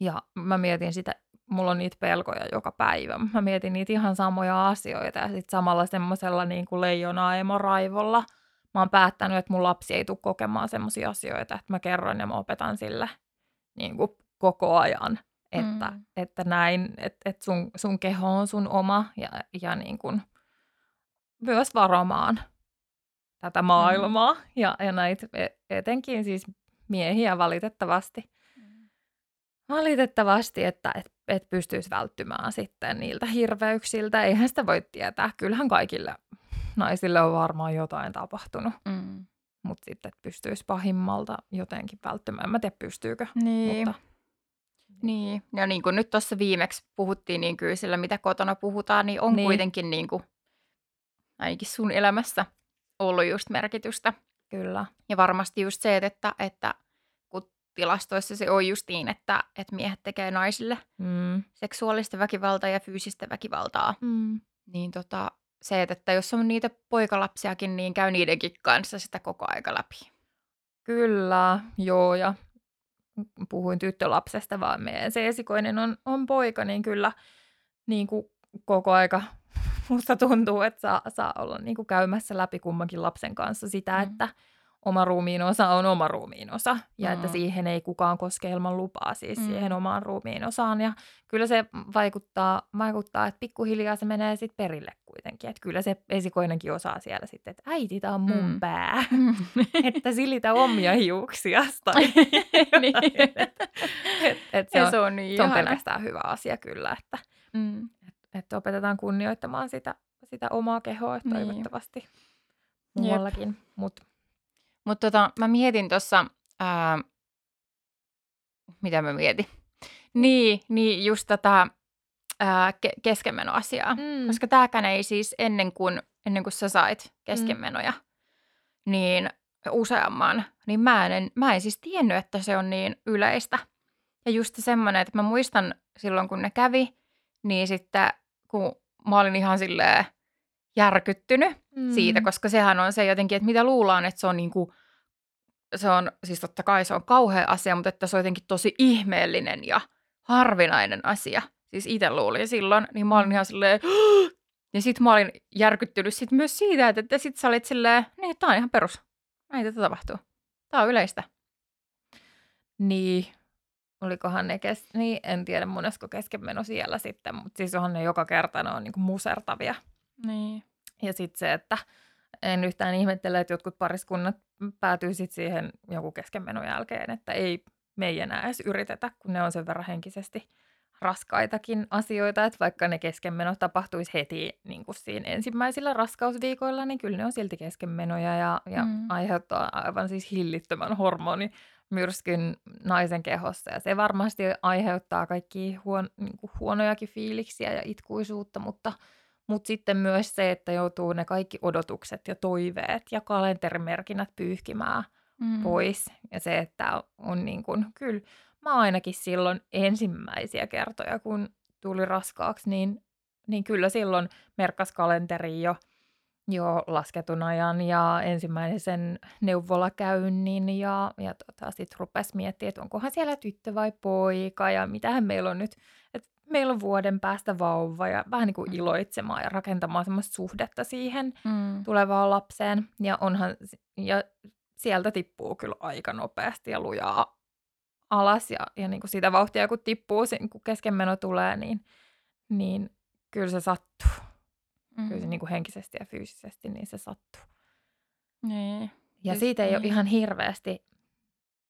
C: Ja mä mietin sitä, mulla on niitä pelkoja joka päivä, mä mietin niitä ihan samoja asioita ja sitten samalla semmoisella niin kuin leijona raivolla mä oon päättänyt, että mun lapsi ei tule kokemaan semmoisia asioita, että mä kerron ja mä opetan sille niin kuin koko ajan, että,
B: Mm.
C: että näin, että, että sun, sun keho on sun oma ja, ja niin kuin myös varomaan tätä maailmaa ja, ja näitä e- etenkin siis miehiä valitettavasti. Valitettavasti, että et, et pystyisi välttymään sitten niiltä hirveyksiltä. Eihän sitä voi tietää. Kyllähän kaikille naisille on varmaan jotain tapahtunut,
B: Mm.
C: mutta sitten että pystyisi pahimmalta jotenkin välttymään. En mä tiedä, pystyykö.
B: Niin.
C: Mutta,
B: Niin, ja niin kuin nyt tuossa viimeksi puhuttiin, niin kyllä sillä mitä kotona puhutaan, niin on
C: niin.
B: kuitenkin niin kuin, ainakin sun elämässä ollut just merkitystä.
C: kyllä.
B: Ja varmasti just se, että, että kun tilastoissa se on just niin, että, että miehet tekee naisille
C: Mm.
B: seksuaalista väkivaltaa ja fyysistä väkivaltaa,
C: Mm.
B: niin tota, se, että, jos on niitä poikalapsiakin, niin käy niidenkin kanssa sitä koko aika läpi.
C: Kyllä, joo. Ja puhuin tyttölapsesta, vaan meidän se esikoinen on, on poika, niin kyllä niin kuin koko aika musta tuntuu, että saa, saa olla niin kuin käymässä läpi kummankin lapsen kanssa sitä,
B: Mm.
C: mm. että oma ruumiin osa on oma ruumiin osa ja mm. että
B: Mm.
C: siihen ei kukaan koske ilman lupaa siis
B: Mm.
C: mm. siihen omaan ruumiin osaan. Ja kyllä se vaikuttaa, vaikuttaa että pikkuhiljaa se menee sitten perille kuitenkin. Että kyllä se esikoinenkin osaa siellä sitten, että äiti, tämä on mun
B: Mm.
C: pää, että silitä omia hiuksias tai
B: niin.
C: et, et se,
B: Ja
C: on,
B: se on niin
C: se on pelkästään hyvä asia kyllä, että,
B: Mm.
C: Että opetetaan kunnioittamaan sitä, sitä omaa kehoa
B: Niin.
C: toivottavasti muuallakin. Mut,
B: Mutta tota, mä mietin tuossa, mitä mä mietin? Niin, niin just tätä ää, ke- keskenmenoasiaa.
C: mm.
B: Koska tääkään ei siis ennen kuin, ennen kuin sä sait keskenmenoja, niin useamman, niin mä en, mä en siis tiennyt, että se on niin yleistä. Ja just semmoinen, että mä muistan silloin, kun ne kävi, niin sitten kun mä olin ihan silleen järkyttynyt, siitä, koska sehän on se jotenkin, että mitä luullaan, että se on niinku, se on, siis totta kai se on kauhea asia, mutta että se on jotenkin tosi ihmeellinen ja harvinainen asia. Siis itse luulin silloin, niin mä olin ihan silleen, ja sit mä olin järkyttynyt sit myös siitä, että, että sit sä olit silleen, niin tää on ihan perus. Näin tätä tapahtuu. Tää on yleistä.
C: Niin, olikohan ne, kes- niin, en tiedä monesko keskenmeno siellä sitten, mutta siis onhan ne joka kerta ne on niinku musertavia.
B: Niin.
C: Ja sitten se, että en yhtään ihmettele, että jotkut pariskunnat päätyy sitten siihen joku keskenmenon jälkeen, että ei me ei enää edes yritetä, kun ne on sen verran henkisesti raskaitakin asioita, että vaikka ne keskenmenot tapahtuisi heti niin kuin siinä ensimmäisillä raskausviikoilla, niin kyllä ne on silti keskenmenoja ja, ja
B: Mm.
C: aiheuttaa aivan siis hillittömän hormonimyrskyn naisen kehossa. Ja se varmasti aiheuttaa kaikki huon, niin kuin huonojakin fiiliksiä ja itkuisuutta, mutta, mutta sitten myös se, että joutuu ne kaikki odotukset ja toiveet ja kalenterimerkinnät pyyhkimään
B: Mm.
C: pois. Ja se, että on niin kuin, kyllä mä ainakin silloin ensimmäisiä kertoja, kun tuli raskaaksi, niin, niin kyllä silloin merkkas kalenteri jo, jo lasketun ajan ja ensimmäisen neuvolakäynnin ja, ja tota, sitten rupesi miettimään, että onkohan siellä tyttö vai poika ja mitähän meillä on nyt, että meillä on vuoden päästä vauva ja vähän niin kuin
B: Mm.
C: iloitsemaan ja rakentamaan semmoista suhdetta siihen
B: Mm.
C: tulevaan lapseen. Ja, onhan, ja sieltä tippuu kyllä aika nopeasti ja lujaa alas. Ja, ja niin kuin sitä vauhtia, kun tippuu, kun keskenmeno tulee, niin, niin kyllä se sattuu.
B: Mm.
C: Kyllä se niin kuin henkisesti ja fyysisesti, niin se sattuu.
B: Niin.
C: Ja
B: Siis
C: siitä ei ole
B: niin.
C: ihan hirveästi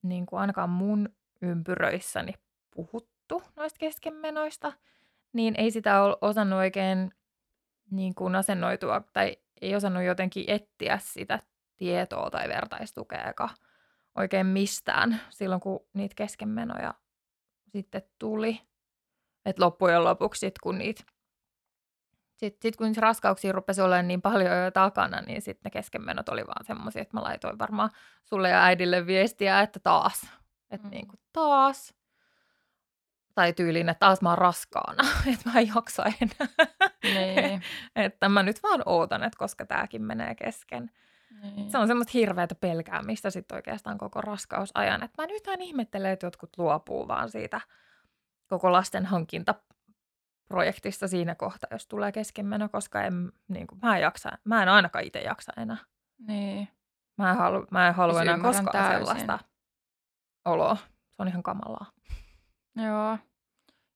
C: niin kuin ainakaan mun ympyröissäni puhuttu noista keskenmenoista, niin ei sitä ole osannut oikein niin kuin asennoitua tai ei osannut jotenkin etsiä sitä tietoa tai vertaistukea oikein mistään silloin, kun niitä keskenmenoja sitten tuli. Että loppujen lopuksi, sit, kun niitä sitten sit kun raskauksia rupesi olemaan niin paljon jo takana, niin sitten ne keskenmenot oli vaan semmoisia, että mä laitoin varmaan sulle ja äidille viestiä, että taas. Että
B: Mm.
C: niin kuin taas. Tai tyyliin, että taas mä oon raskaana, että mä en jaksa enää.
B: Niin.
C: että mä nyt vaan ootan, että koska tääkin menee kesken.
B: niin.
C: Se on semmoista hirveätä pelkäämistä sitten oikeastaan koko raskausajan. Että mä nythän ihmettelen, että jotkut luopuu vaan siitä koko lasten hankintaprojektista siinä kohtaa, jos tulee keskenmeno, koska en, niin kuin, mä en jaksa, mä en ainakaan itse jaksa enää.
B: niin.
C: Mä en halua, mä en halua
B: Siis
C: enää koskaan
B: täysin.
C: sellaista oloa. Se on ihan kamalaa.
B: Joo.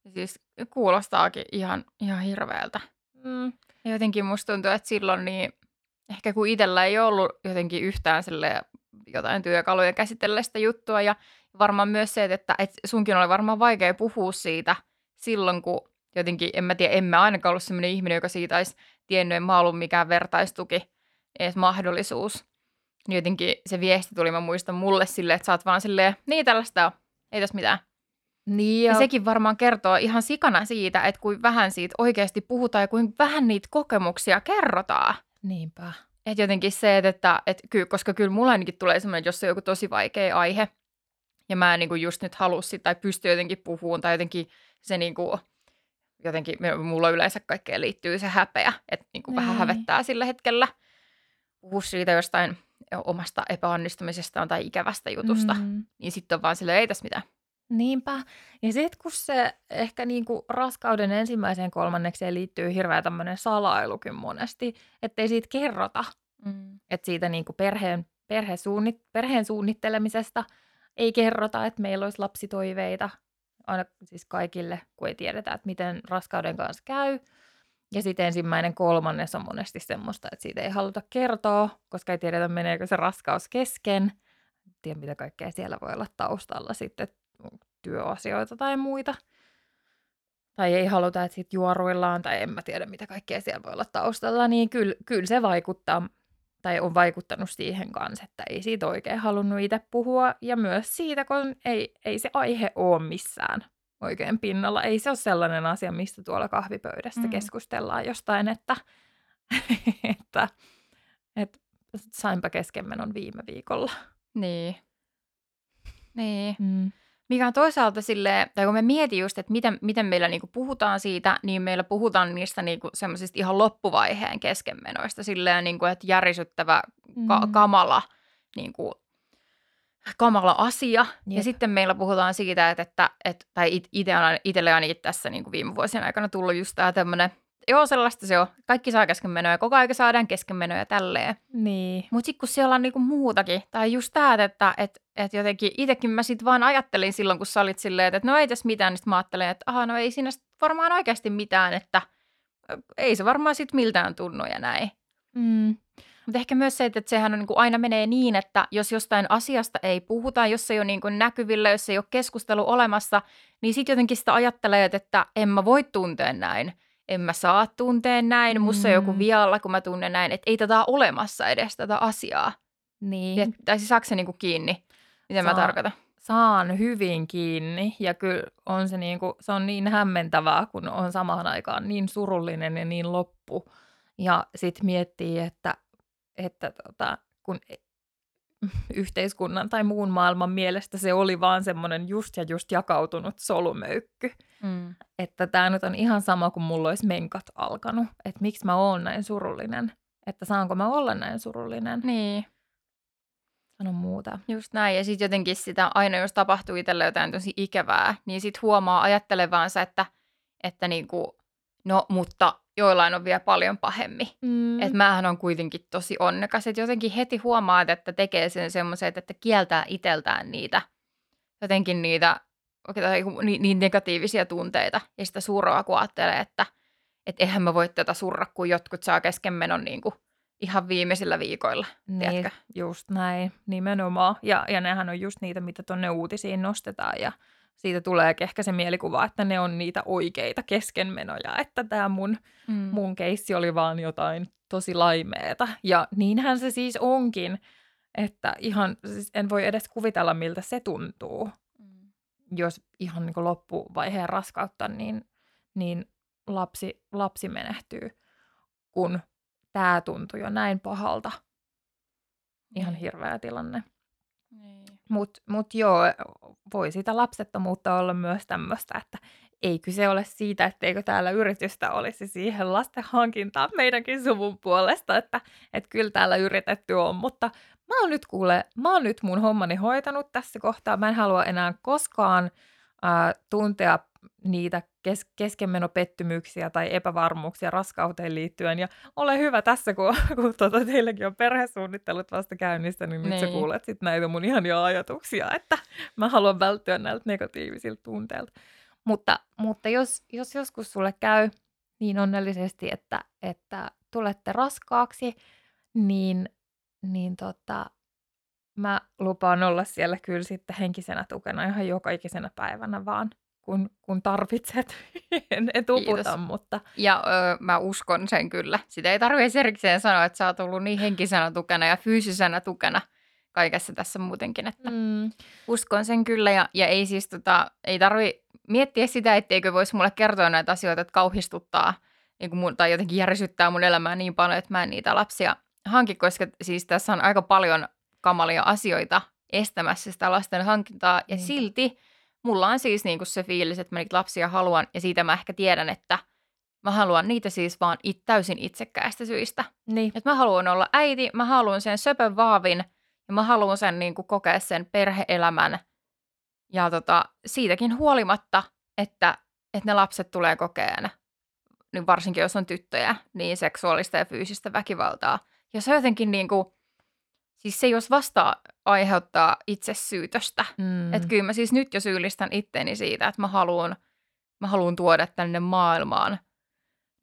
B: Ja siis kuulostaakin ihan, ihan hirveältä.
C: Mm.
B: Ja jotenkin musta tuntuu, että silloin niin, ehkä kun itsellä ei ollut jotenkin yhtään sille jotain työkaluja käsitellä sitä juttua ja varmaan myös se, että, että sunkin oli varmaan vaikea puhua siitä silloin, kun jotenkin, en mä tiedä, en mä ainakaan ollut sellainen ihminen, joka siitä olisi tiennyt, en mä ollut mikään vertaistuki, edes mahdollisuus. Niin jotenkin se viesti tuli, mä muistan mulle silleen, että sä oot vaan silleen, niin tällaista on, ei tässä mitään.
C: Niin
B: Ja
C: ja,
B: sekin varmaan kertoo ihan sikana siitä, että kuin vähän siitä oikeasti puhutaan ja kuin vähän niitä kokemuksia kerrotaan.
C: niinpä.
B: Että jotenkin se, että, että, että ky, koska kyllä mulla ainakin tulee semmoinen, jos se on joku tosi vaikea aihe, ja mä en niin kuin just nyt halua sitä tai pysty jotenkin puhumaan, tai jotenkin se niin kuin, jotenkin, mulla yleensä kaikkeen liittyy se häpeä, että niin kuin vähän
C: Niin.
B: hävettää sillä hetkellä puhua siitä jostain omasta epäonnistumisestaan tai ikävästä jutusta, mm. Niin sitten on vaan silleen, ei tässä mitään.
C: Niinpä. Ja sitten kun se ehkä niinku raskauden ensimmäiseen kolmannekseen liittyy hirveä tämmöinen salailukin monesti, ettei siitä kerrota,
B: Mm.
C: että siitä niinku perheen, perhesuunnit, perheen suunnittelemisesta ei kerrota, että meillä olisi lapsitoiveita, aina siis kaikille, kun ei tiedetä, että miten raskauden kanssa käy. Ja sitten ensimmäinen kolmannes on monesti semmoista, että siitä ei haluta kertoa, koska ei tiedetä, meneekö se raskaus kesken. En tiedä, mitä kaikkea siellä voi olla taustalla sitten, työasioita tai muita. Tai ei haluta, että sit juoruillaan, tai en mä tiedä, mitä kaikkea siellä voi olla taustalla, niin kyllä, kyllä se vaikuttaa, tai on vaikuttanut siihen kanssa, että ei siitä oikein halunnut itse puhua. Ja myös siitä, kun ei, ei se aihe ole missään oikein pinnalla. Ei se ole sellainen asia, mistä tuolla kahvipöydässä
B: Mm.
C: keskustellaan jostain, että, että, että sainpa keskenmenon viime viikolla.
B: Niin. Niin.
C: Mm.
B: Mikä on toisaalta silleen, tai kun me mietin just, että miten, miten meillä niinku puhutaan siitä, niin meillä puhutaan niistä niinku semmoisista ihan loppuvaiheen keskenmenoista, silleen niinku, että järisyttävä, ka-
C: Mm.
B: kamala, niinku, kamala asia. Ja
C: Jep.
B: sitten meillä puhutaan siitä, että, että, että tai it, ite on, aina- itselle ainakin tässä niinku viime vuosien aikana tullut just tämä tämmöinen, joo sellaista se on, kaikki saa keskenmenoja, koko aika saadaan keskenmenoja tälleen.
C: Niin.
B: Mutta sitten kun siellä on niinku muutakin, tai just tämä, että et, et jotenkin itsekin mä sitten vaan ajattelin silloin, kun sä olit silleen, että no ei tässä mitään, niin sit mä ajattelin, että aha, no ei siinä varmaan oikeasti mitään, että ei se varmaan sitten miltään tunnu ja näin.
C: Mm.
B: Mutta ehkä myös se, että sehän on niinku aina menee niin, että jos jostain asiasta ei puhuta, jos se ei ole niinku näkyvillä, jos ei ole keskustelu olemassa, niin sitten jotenkin sitä ajattelee, että en mä voi tuntea näin. En mä saa tuntea näin, musta on joku
C: Mm.
B: vialla, kun mä tunnen näin, että ei tätä ole olemassa edes tätä asiaa.
C: Niin.
B: Ja, tai siis saako se niinku kiinni, mitä mä
C: Saa.
B: tarkoitan?
C: Saan hyvin kiinni ja kyllä on se, niinku, se on niin hämmentävää, kun on samaan aikaan niin surullinen ja niin loppu. Ja sitten miettii, että, että tota, kun yhteiskunnan tai muun maailman mielestä se oli vaan semmoinen just ja just jakautunut solumöykky.
B: Mm.
C: Että tämä nyt on ihan sama kuin mulla olisi menkat alkanut. Että miksi mä oon näin surullinen. Että saanko mä olla näin surullinen.
B: Niin,
C: Sano muuta.
B: just näin. Ja sitten jotenkin sitä aina, jos tapahtuu itselle jotain tosi ikävää, niin sitten huomaa ajattelevansa, että, että niinku, no mutta joillain on vielä paljon pahemmin.
C: Mm.
B: Että mähän on kuitenkin tosi onnekas, että jotenkin heti huomaat, että tekee sen semmoisen, että kieltää iteltään niitä, jotenkin niitä niin, niin negatiivisia tunteita ja sitä suroa, kun ajattelee, että et eihän mä voi tätä surra, kun jotkut saa keskenmenon niin kuin ihan viimeisillä viikoilla,
C: Niin,
B: tiedätkö?
C: just näin, nimenomaan. Ja, ja nehän on just niitä, mitä tuonne uutisiin nostetaan ja siitä tulee ehkä se mielikuva, että ne on niitä oikeita keskenmenoja, että tämä mun,
B: Mm.
C: mun keissi oli vaan jotain tosi laimeeta. Ja niinhän se siis onkin, että ihan, siis en voi edes kuvitella, miltä se tuntuu,
B: Mm.
C: jos ihan niin loppuvaiheen raskautta, niin, niin lapsi, lapsi menehtyy, kun tämä tuntui jo näin pahalta. Ihan
B: Niin.
C: hirveä tilanne.
B: Niin.
C: Mutta mut joo, voi sitä lapsettomuutta olla myös tämmöistä, että ei kyse ole siitä, etteikö täällä yritystä olisi siihen lasten hankintaan meidänkin suvun puolesta, että et kyllä täällä yritetty on, mutta mä oon nyt kuule, mä oon nyt mun hommani hoitanut tässä kohtaa, mä en halua enää koskaan ää, tuntea niitä kes- keskenmenopettymyksiä tai epävarmuuksia raskauteen liittyen. Ja ole hyvä tässä, kun, kun tuota, teilläkin on perhesuunnittelut vasta käynnissä, niin nyt sä
B: Niin.
C: kuulet sit näitä mun ihania ajatuksia, että mä haluan välttyä näiltä negatiivisilta tunteilta. Mutta, mutta jos, jos joskus sulle käy niin onnellisesti, että, että tulette raskaaksi, niin, niin tota, mä lupaan olla siellä kyllä sitten henkisenä tukena ihan joka ikisenä päivänä vaan, kun, kun tarvitset. en, en tuputa,
B: Kiitos.
C: mutta
B: Ja öö, mä uskon sen kyllä. Sitä ei tarvitse erikseen sanoa, että sä oot ollut niin henkisenä tukena ja fyysisenä tukena kaikessa tässä muutenkin, että
C: mm,
B: uskon sen kyllä. Ja, ja ei siis tota, ei tarvi miettiä sitä, etteikö voisi mulle kertoa näitä asioita, että kauhistuttaa niin kuin mun, tai jotenkin järisyttää mun elämää niin paljon, että mä en niitä lapsia hanki, koska siis tässä on aika paljon kamalia asioita estämässä sitä lasten hankintaa. Ja
C: Niinpä.
B: silti mulla on siis niin kuin se fiilis, että mä niitä lapsia haluan, ja siitä mä ehkä tiedän, että mä haluan niitä siis vaan it, täysin itsekkäistä syistä.
C: niin,
B: Että mä haluan olla äiti, mä haluan sen söpön vaavin, ja mä haluan sen niin kuin kokea sen perheelämän. Ja tota, siitäkin huolimatta, että, että ne lapset tulee kokeen, niin varsinkin jos on tyttöjä, niin seksuaalista ja fyysistä väkivaltaa. Ja se jotenkin niin kuin, siis se jos vasta aiheuttaa itse syytöstä.
C: mm,
B: Että kyllä mä siis nyt jo syyllistän itteeni siitä, että mä haluan, mä haluan tuoda tänne maailmaan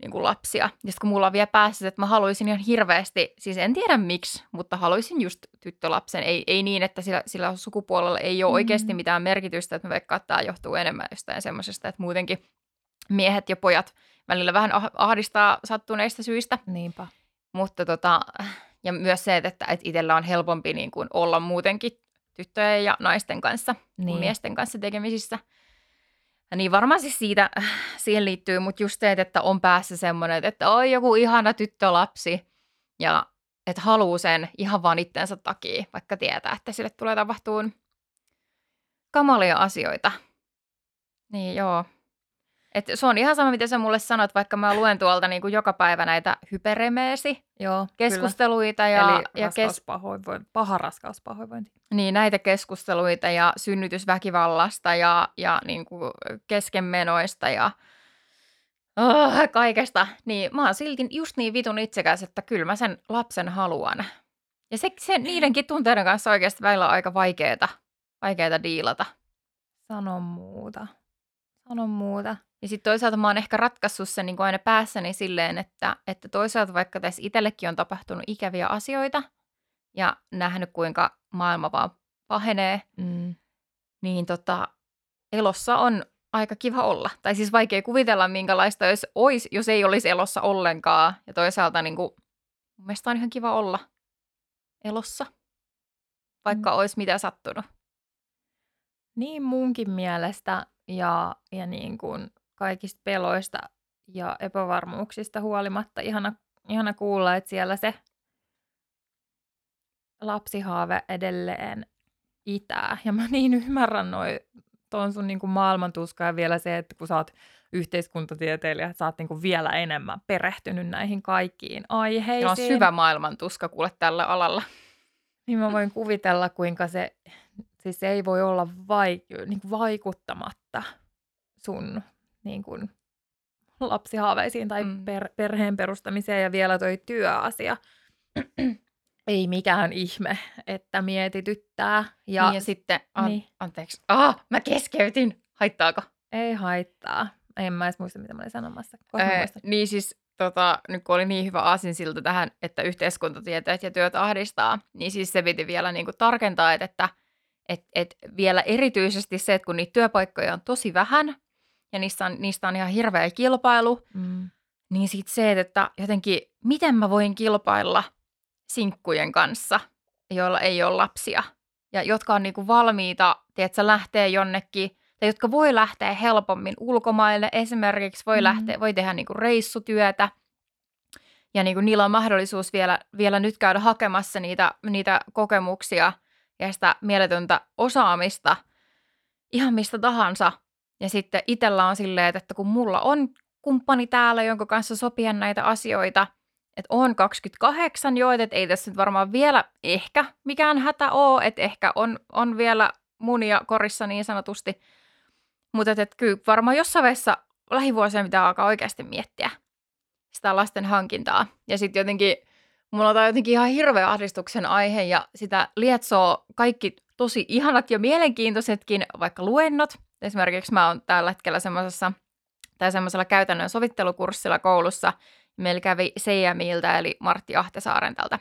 B: niin kuin lapsia. Ja sitten kun mulla on vielä päässä, että mä haluaisin ihan hirveästi, siis en tiedä miksi, mutta haluaisin just tyttölapsen. Ei, ei niin, että sillä, sillä sukupuolella ei ole
C: Mm.
B: oikeasti mitään merkitystä, että mä veikkaan, että tämä johtuu enemmän jostain semmoisesta, että muutenkin miehet ja pojat välillä vähän ah- ahdistaa sattuneista syistä.
C: niinpä.
B: Mutta tota, ja myös se, että, että itsellä on helpompi niin kuin olla muutenkin tyttöjen ja naisten kanssa niin. Miesten kanssa tekemisissä. Ja niin varmaan siis siitä, siihen liittyy, mutta just se, että on päässä semmoinen, että oi joku ihana tyttölapsi ja että haluaa sen ihan vaan itsensä takia, vaikka tietää, että sille tulee tapahtuun kamalia asioita. Niin joo. Et se on ihan sama, mitä sä mulle sanot, vaikka mä luen tuolta niin kuin joka päivä näitä hyperemeesi
C: Joo,
B: keskusteluita
C: kyllä.
B: ja,
C: Eli
B: ja kes,
C: paha raskauspahoinvointi.
B: niin, näitä keskusteluita ja synnytysväkivallasta ja, ja niin kuin keskenmenoista ja oh, kaikesta. Niin mä oon silti just niin vitun itsekäs, että kyllä mä sen lapsen haluan. Ja se, se niidenkin tunteiden kanssa oikeasti välillä on aika vaikeeta, vaikeeta diilata.
C: Sano muuta. Sano muuta.
B: Ja sitten toisaalta mä oon ehkä ratkaissut sen niin kuin aina päässäni silleen, että, että toisaalta vaikka tässä itsellekin on tapahtunut ikäviä asioita ja nähnyt kuinka maailma vaan pahenee,
C: Mm.
B: niin tota, elossa on aika kiva olla. Tai siis vaikea kuvitella, minkälaista jos, ois, jos ei olisi elossa ollenkaan. Ja toisaalta niin kuin, mun mielestä on ihan kiva olla elossa, vaikka mm. olisi mitä sattunut.
C: Niin munkin mielestä ja, ja niin kuin kaikista peloista ja epävarmuuksista huolimatta ihana, ihana kuulla, että siellä se lapsihaave edelleen itää. Ja mä niin ymmärrän noin tuon sun niin kuin maailmantuska ja vielä se, että kun sä oot yhteiskuntatieteilijä, että sä oot niin kuin vielä enemmän perehtynyt näihin kaikkiin aiheisiin.
B: Ja on syvä maailmantuska kuule tällä alalla.
C: Niin mä voin kuvitella, kuinka se, siis se ei voi olla vai, niin kuin vaikuttamatta sun niin kuin, lapsihaaveisiin tai
B: Mm.
C: per, perheen perustamiseen ja vielä toi työasia. ei mikään ihme, että mietityttää. Ja,
B: Ja, niin ja sitten, an,
C: niin.
B: anteeksi, ah, mä keskeytin. Haittaako?
C: ei haittaa. En mä edes muista, mitä mä olin sanomassa. Muistan.
B: niin siis, tota, nyt kun oli niin hyvä aasinsilta tähän, että yhteiskuntatieteet ja työt ahdistaa, niin siis se piti vielä niin kuin tarkentaa, että, että et, et vielä erityisesti se, että kun niitä työpaikkoja on tosi vähän ja niistä on, niistä on ihan hirveä kilpailu,
C: Mm.
B: niin sitten se, että jotenkin, miten mä voin kilpailla sinkkujen kanssa, joilla ei ole lapsia ja jotka on niinku valmiita, tiedätkö, lähtee jonnekin, tai jotka voi lähteä helpommin ulkomaille, esimerkiksi voi, mm. lähteä, voi tehdä niinku reissutyötä, ja niinku niillä on mahdollisuus vielä, vielä nyt käydä hakemassa niitä, niitä kokemuksia ja sitä mieletöntä osaamista ihan mistä tahansa. Ja sitten itsellä on silleen, että kun mulla on kumppani täällä, jonka kanssa sopia näitä asioita, että on 28 jo, että ei tässä nyt varmaan vielä ehkä mikään hätä ole, että ehkä on, on vielä munia korissa niin sanotusti. Mutta että, että kyllä varmaan jossain vaiheessa lähivuosina pitää alkaa oikeasti miettiä sitä lasten hankintaa. Ja sitten jotenkin, mulla on jotenkin ihan hirveä ahdistuksen aihe ja sitä lietsoo kaikki tosi ihanat ja mielenkiintoisetkin vaikka luennot. Esimerkiksi mä oon tällä hetkellä semmoisessa tai semmoisella käytännön sovittelukurssilla koulussa. Meillä kävi CMIltä eli Martti Ahtesaaren tältä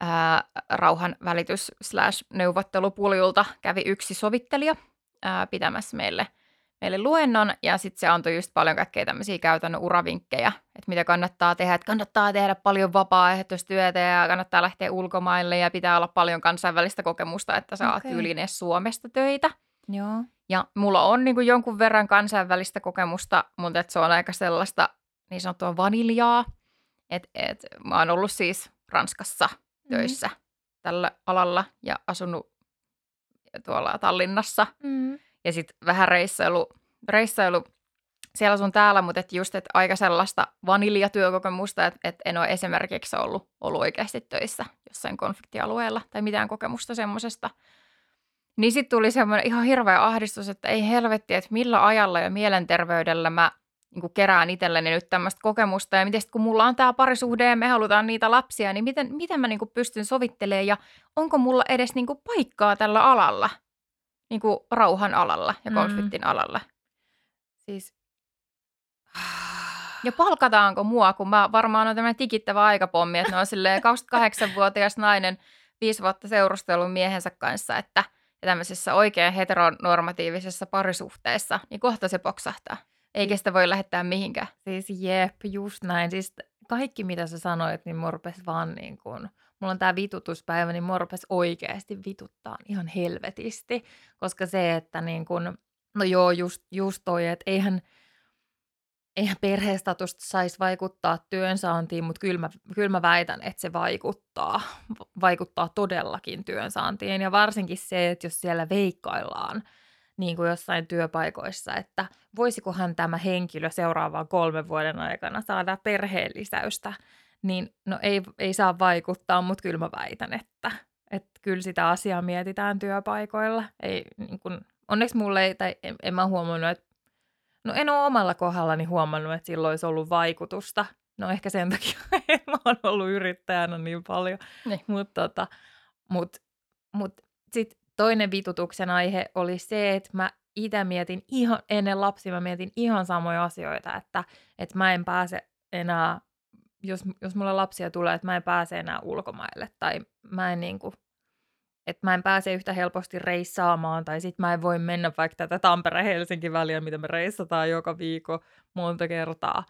B: ää, rauhan välitys slash neuvottelupuljulta kävi yksi sovittelija ää, pitämässä meille, meille luennon ja sitten se antoi just paljon kaikkea tämmöisiä käytännön uravinkkejä, että mitä kannattaa tehdä, että kannattaa tehdä paljon vapaaehtoistyötä ja kannattaa lähteä ulkomaille ja pitää olla paljon kansainvälistä kokemusta, että saa okay. tyyliin Suomesta töitä.
C: Joo.
B: Ja mulla on niin kuin jonkun verran kansainvälistä kokemusta, mutta et se on aika sellaista niin sanottua vaniljaa. Et, et, mä oon ollut siis Ranskassa töissä mm. tällä alalla ja asunut tuolla Tallinnassa.
C: Mm.
B: Ja sitten vähän reissailu, reissailu siellä sun täällä, mutta et just et aika sellaista vaniljatyökokemusta, että et en ole esimerkiksi ollut, ollut oikeasti töissä jossain konfliktialueella tai mitään kokemusta semmoisesta. Niin sitten tuli semmoinen ihan hirveä ahdistus, että ei helvetti, että millä ajalla ja mielenterveydellä mä niin kerään itselleni nyt tämmöistä kokemusta. Ja miten sit, kun mulla on tämä parisuhde ja me halutaan niitä lapsia, niin miten, miten mä niin pystyn sovittelemaan ja onko mulla edes niin paikkaa tällä alalla, niin rauhan alalla ja
C: Mm.
B: konfliktin alalla.
C: Siis...
B: Ja palkataanko mua, kun mä varmaan on tämmöinen tikittävä aikapommi, että ne on silleen 28-vuotias nainen, viisi vuotta seurustellut miehensä kanssa, että ja tämmöisessä oikein heteronormatiivisessa parisuhteessa, niin kohta se poksahtaa. Eikä sitä voi lähettää mihinkään.
C: Siis jep, just näin. Siis kaikki mitä sä sanoit, niin mua rupesi vaan niin kuin, mulla on tää vitutuspäivä, niin mua oikeasti vituttaa ihan helvetisti. Koska se, että niin kuin, no joo, just, just toi, että eihän, eihän perheestatusta saisi vaikuttaa työnsaantiin, mutta kyllä mä, kyllä mä väitän, että se vaikuttaa, vaikuttaa todellakin työnsaantiin. Ja varsinkin se, että jos siellä veikkaillaan, niin kuin jossain työpaikoissa, että voisikohan tämä henkilö seuraavan kolmen vuoden aikana saada perheen lisäystä, niin no ei, ei saa vaikuttaa, mutta kyllä mä väitän, että, että kyllä sitä asiaa mietitään työpaikoilla. Ei, niin kuin, onneksi mulle ei, tai en, en mä huomannut, että no en ole omalla kohdallani huomannut, että sillä olisi ollut vaikutusta. No ehkä sen takia, mä oon ollut yrittäjänä niin paljon.
B: Niin.
C: Mutta tota, mut, mut sitten toinen vitutuksen aihe oli se, että mä itse mietin ihan, ennen lapsia mä mietin ihan samoja asioita, että, että mä en pääse enää, jos, jos mulla lapsia tulee, että mä en pääse enää ulkomaille tai mä en niinku, että mä en pääse yhtä helposti reissaamaan tai sit mä en voi mennä vaikka tätä Tampere-Helsinki väliä, mitä me reissataan joka viikko monta kertaa.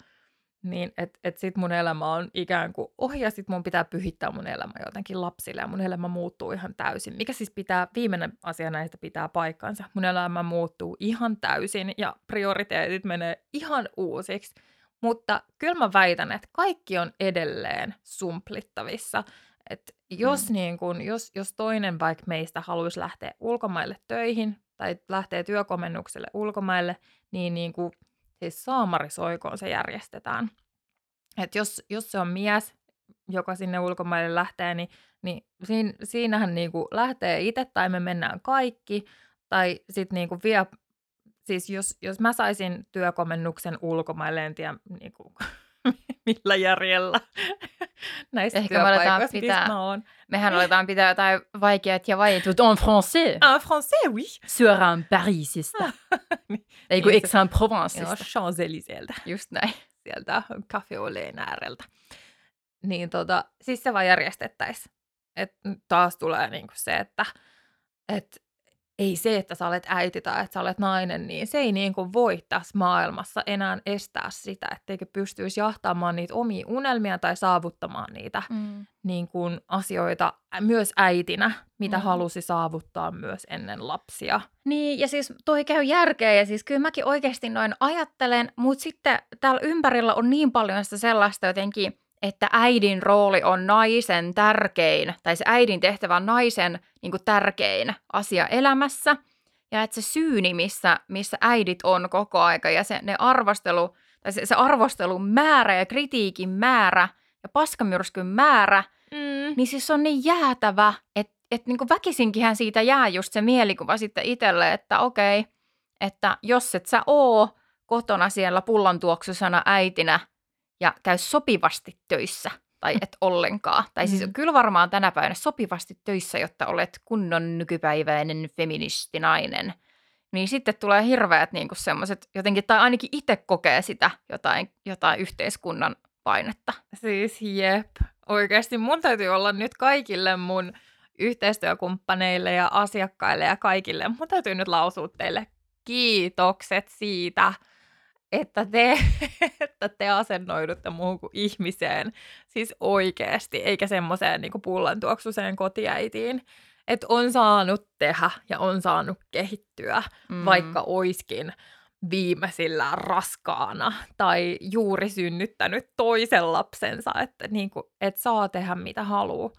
C: Niin, että et sit mun elämä on ikään kuin ohi ja sit mun pitää pyhittää mun elämä jotenkin lapsille ja mun elämä muuttuu ihan täysin. Mikä siis pitää, viimeinen asia näistä pitää paikkansa. Mun elämä muuttuu ihan täysin ja prioriteetit menee ihan uusiksi. Mutta kyllä mä väitän, että kaikki on edelleen sumplittavissa. Et jos,
B: Mm.
C: niin kun, jos, jos toinen vaikka meistä haluaisi lähteä ulkomaille töihin tai lähtee työkomennukselle ulkomaille, niin, niin kuin, siis saamarisoikoon se järjestetään. Et jos, jos se on mies, joka sinne ulkomaille lähtee, niin, niin siin, siinähän niin lähtee itse tai me mennään kaikki. Tai sitten niin vie, siis jos, jos mä saisin työkomennuksen ulkomaille, en tiedä niin kuin, millä järjellä näissä
B: Ehkä me aletaan
C: työpaikoissa, missä
B: pitää-
C: mä oon.
B: Mehän aletaan pitää jotain vaikeat ja vaietut en français.
C: Ah, français, oui.
B: Sur un Parisista. Ei kun
C: Niin se-
B: Aix en
C: Joo. Champs-Élyséeltä.
B: Just näin.
C: sieltä Café Oleen ääreltä. Niin tota, siis se vaan järjestettäisiin. Et taas tulee niinku se, että et ei se, että sä olet äiti tai että sä olet nainen, niin se ei niinku voi tässä maailmassa enää estää sitä, etteikö pystyisi jahtaamaan niitä omia unelmia tai saavuttamaan niitä
B: Mm.
C: niin kuin asioita myös äitinä, mitä
B: Mm.
C: halusi saavuttaa myös ennen lapsia.
B: Niin, ja siis toi käy järkeä, ja siis kyllä mäkin oikeasti noin ajattelen, mutta sitten täällä ympärillä on niin paljon sitä sellaista jotenkin, että äidin rooli on naisen tärkein, tai se äidin tehtävä on naisen niin kuin tärkein asia elämässä, ja että se syyni, missä, missä äidit on koko aika, ja se, ne arvostelu, tai se, se arvostelun määrä ja kritiikin määrä ja paskamyrskyn määrä,
C: Mm.
B: niin siis se on niin jäätävä, että et niinku väkisinkinhän siitä jää just se mielikuva sitten itselle, että okei, että jos et sä oo kotona siellä pullontuoksusana äitinä ja käy sopivasti töissä, tai et ollenkaan. Tai siis
C: Mm.
B: kyllä varmaan tänä päivänä sopivasti töissä, jotta olet kunnon nykypäiväinen feministinainen. Niin sitten tulee hirveät niinku semmoiset jotenkin, tai ainakin itse kokee sitä jotain, jotain yhteiskunnan painetta.
C: Siis jep. Oikeasti mun täytyy olla nyt kaikille mun yhteistyökumppaneille ja asiakkaille ja kaikille. Mun täytyy nyt lausua teille kiitokset siitä, että te, että te asennoidutte muuhun kuin ihmiseen. Siis oikeasti, eikä semmoiseen niin pullantuoksuseen kotiäitiin. Että on saanut tehdä ja on saanut kehittyä,
B: Mm.
C: vaikka oiskin viimeisillä raskaana tai juuri synnyttänyt toisen lapsensa, että niin kuin, et saa tehdä mitä haluaa.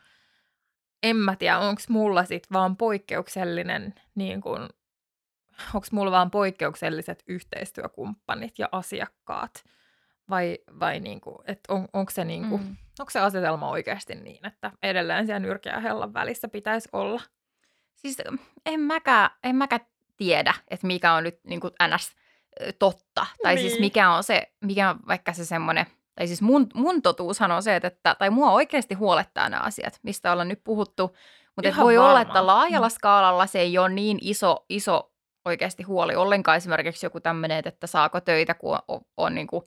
C: En mä tiedä, onko mulla sit vaan poikkeuksellinen, niin kuin, onko mulla vaan poikkeukselliset yhteistyökumppanit ja asiakkaat, vai, vai niin kuin, et on, onko se, niin kuin,
B: Mm.
C: se asetelma oikeasti niin, että edelleen siellä nyrkeä ja hellan välissä pitäisi olla?
B: Siis en mäkään, en mäkään tiedä, että mikä on nyt niin kuin ns. totta. Tai siis
C: Niin.
B: mikä on se, mikä on vaikka se semmoinen, tai siis mun, mun totuushan on se, että, että, tai mua oikeasti huolettaa nämä asiat, mistä ollaan nyt puhuttu. Mutta voi olla,
C: varmaan.
B: että laajalla
C: Mm.
B: skaalalla se ei ole niin iso, iso oikeasti huoli ollenkaan. Esimerkiksi joku tämmöinen, että saako töitä, kun on, on niin kuin,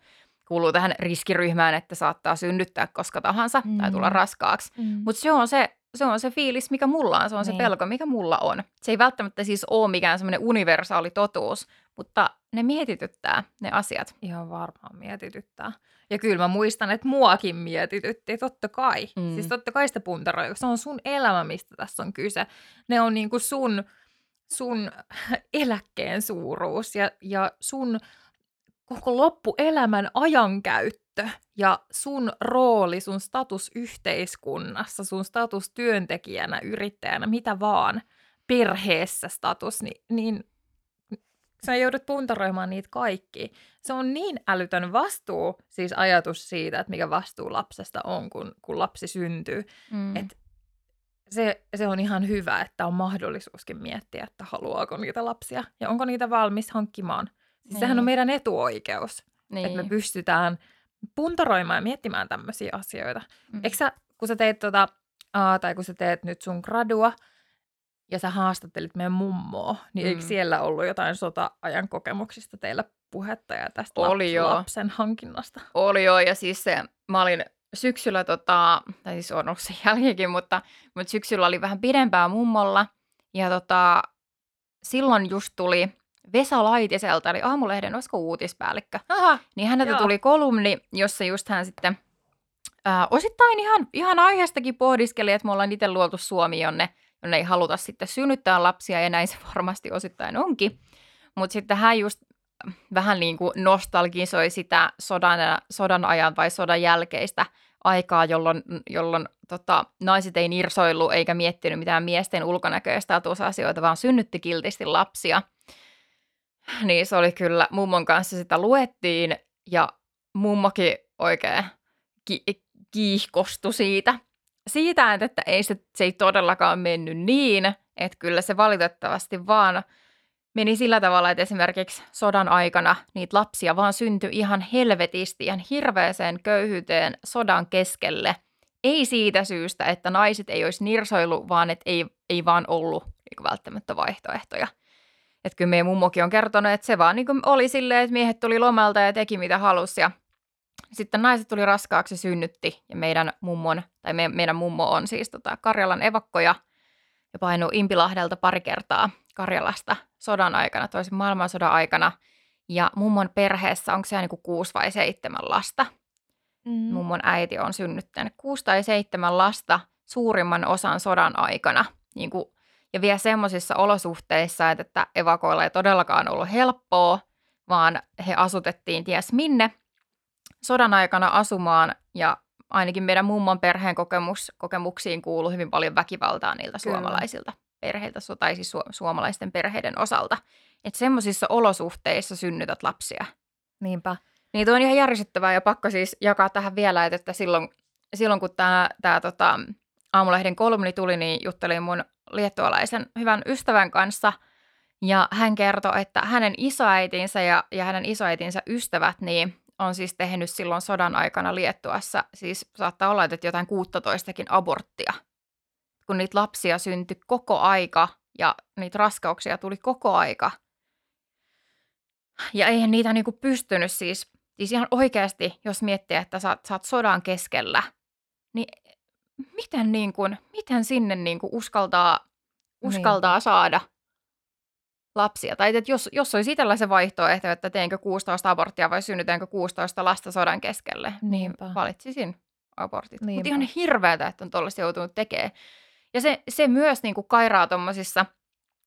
B: kuuluu tähän riskiryhmään, että saattaa synnyttää koska tahansa mm. tai tulla
C: Mm.
B: raskaaksi.
C: Mm.
B: Mutta se on se, se on se fiilis, mikä mulla on, se on se
C: Niin.
B: pelko, mikä mulla on. Se ei välttämättä siis ole mikään semmoinen universaali totuus, mutta ne mietityttää ne asiat.
C: Ihan varmaan mietityttää. Ja kyllä mä muistan, että muakin mietitytti, totta kai.
B: Mm.
C: Mm. Siis totta kai sitä puntaroi, koska se on sun elämä, mistä tässä on kyse. Ne on niinku sun, sun eläkkeen suuruus ja, ja sun koko loppuelämän ajankäyttö ja sun rooli, sun status yhteiskunnassa, sun status työntekijänä, yrittäjänä, mitä vaan, perheessä status, niin, niin sä joudut puntaroimaan niitä kaikki. Se on niin älytön vastuu, siis ajatus siitä, että mikä vastuu lapsesta on, kun, kun lapsi syntyy.
B: Mm.
C: Et se, se on ihan hyvä, että on mahdollisuuskin miettiä, että haluaako niitä lapsia ja onko niitä valmis hankkimaan. Siis sehän on
B: Niin.
C: meidän etuoikeus,
B: niin.
C: että me pystytään puntaroimaan ja miettimään tämmöisiä asioita.
B: Mm.
C: Eikö sä, kun sä teet tota, aa, tai kun sä teet nyt sun gradua, ja sä haastattelit meidän mummoa, niin mm. eikö siellä ollut jotain sota-ajan kokemuksista teillä puhetta ja tästä
B: Oli
C: laps-
B: joo.
C: lapsen hankinnasta?
B: Oli joo, ja siis se, mä olin syksyllä, tota, tai siis on ollut sen jälkeenkin, mutta, mutta syksyllä oli vähän pidempää mummolla, ja tota, silloin just tuli Vesa Laitiselta, eli Aamulehden, olisiko uutispäällikkö,
C: Aha,
B: niin häneltä
C: Joo.
B: tuli kolumni, jossa just hän sitten ää, osittain ihan, ihan aiheestakin pohdiskeli, että me ollaan itse luotu Suomi, jonne, jonne ei haluta sitten synnyttää lapsia, ja näin se varmasti osittain onkin. Mutta sitten hän just vähän niin kuin nostalgisoi sitä sodan, sodan ajan vai sodan jälkeistä aikaa, jolloin, jolloin tota, naiset ei nirsoillut eikä miettinyt mitään miesten ulkonäköä ja statusasioita, vaan synnytti kiltisti lapsia. Niin se oli kyllä, mummon kanssa sitä luettiin ja mummokin oikein ki- kiihkostui siitä. Siitä, että ei se, se ei todellakaan mennyt niin, että kyllä se valitettavasti vaan meni sillä tavalla, että esimerkiksi sodan aikana niitä lapsia vaan syntyi ihan helvetisti, ihan hirveäseen köyhyyteen sodan keskelle. Ei siitä syystä, että naiset ei olisi nirsoillut, vaan että ei, ei vaan ollut niin välttämättä vaihtoehtoja. Että kyllä meidän mummokin on kertonut, että se vaan niin oli silleen, että miehet tuli lomalta ja teki mitä halusi ja sitten naiset tuli raskaaksi synnytti ja meidän mummon, tai me, meidän mummo on siis tota Karjalan evakkoja ja painuu Impilahdelta pari kertaa Karjalasta sodan aikana, toisen maailmansodan aikana. Ja mummon perheessä, onko se niin kuin kuusi vai seitsemän lasta? Mm. Mummon äiti on synnyttänyt kuusi tai seitsemän lasta suurimman osan sodan aikana. Niin kuin, ja vielä semmoisissa olosuhteissa, että evakoilla ei todellakaan ollut helppoa, vaan he asutettiin ties minne sodan aikana asumaan ja ainakin meidän mummon perheen kokemus, kokemuksiin kuuluu hyvin paljon väkivaltaa niiltä Kyllä. suomalaisilta perheiltä, tai siis su- suomalaisten perheiden osalta. Että semmoisissa olosuhteissa synnytät lapsia.
C: Niinpä.
B: Niin tuo on ihan järjestettävää ja pakko siis jakaa tähän vielä, että silloin, silloin kun tämä, tämä tota, aamulehden kolumni tuli, niin juttelin mun liettualaisen hyvän ystävän kanssa – ja hän kertoi, että hänen isoäitinsä ja, ja hänen isoäitinsä ystävät niin on siis tehnyt silloin sodan aikana Liettuassa, siis saattaa olla, että jotain 16 aborttia kun niitä lapsia syntyi koko aika ja niitä raskauksia tuli koko aika. Ja eihän niitä niinku pystynyt siis, siis ihan oikeasti, jos miettii, että sä, sä oot sodan keskellä, niin miten, niin kuin, miten sinne niin kuin uskaltaa, uskaltaa niin. saada lapsia? Tai että jos, jos olisi itsellä se vaihtoehto, että teenkö 16 aborttia vai synnytäänkö 16 lasta sodan keskelle, niin Niinpä. niin valitsisin abortit. Mutta ihan hirveätä, että on tuollaista joutunut tekemään. Ja se, se myös niin kuin kairaa tuommoisissa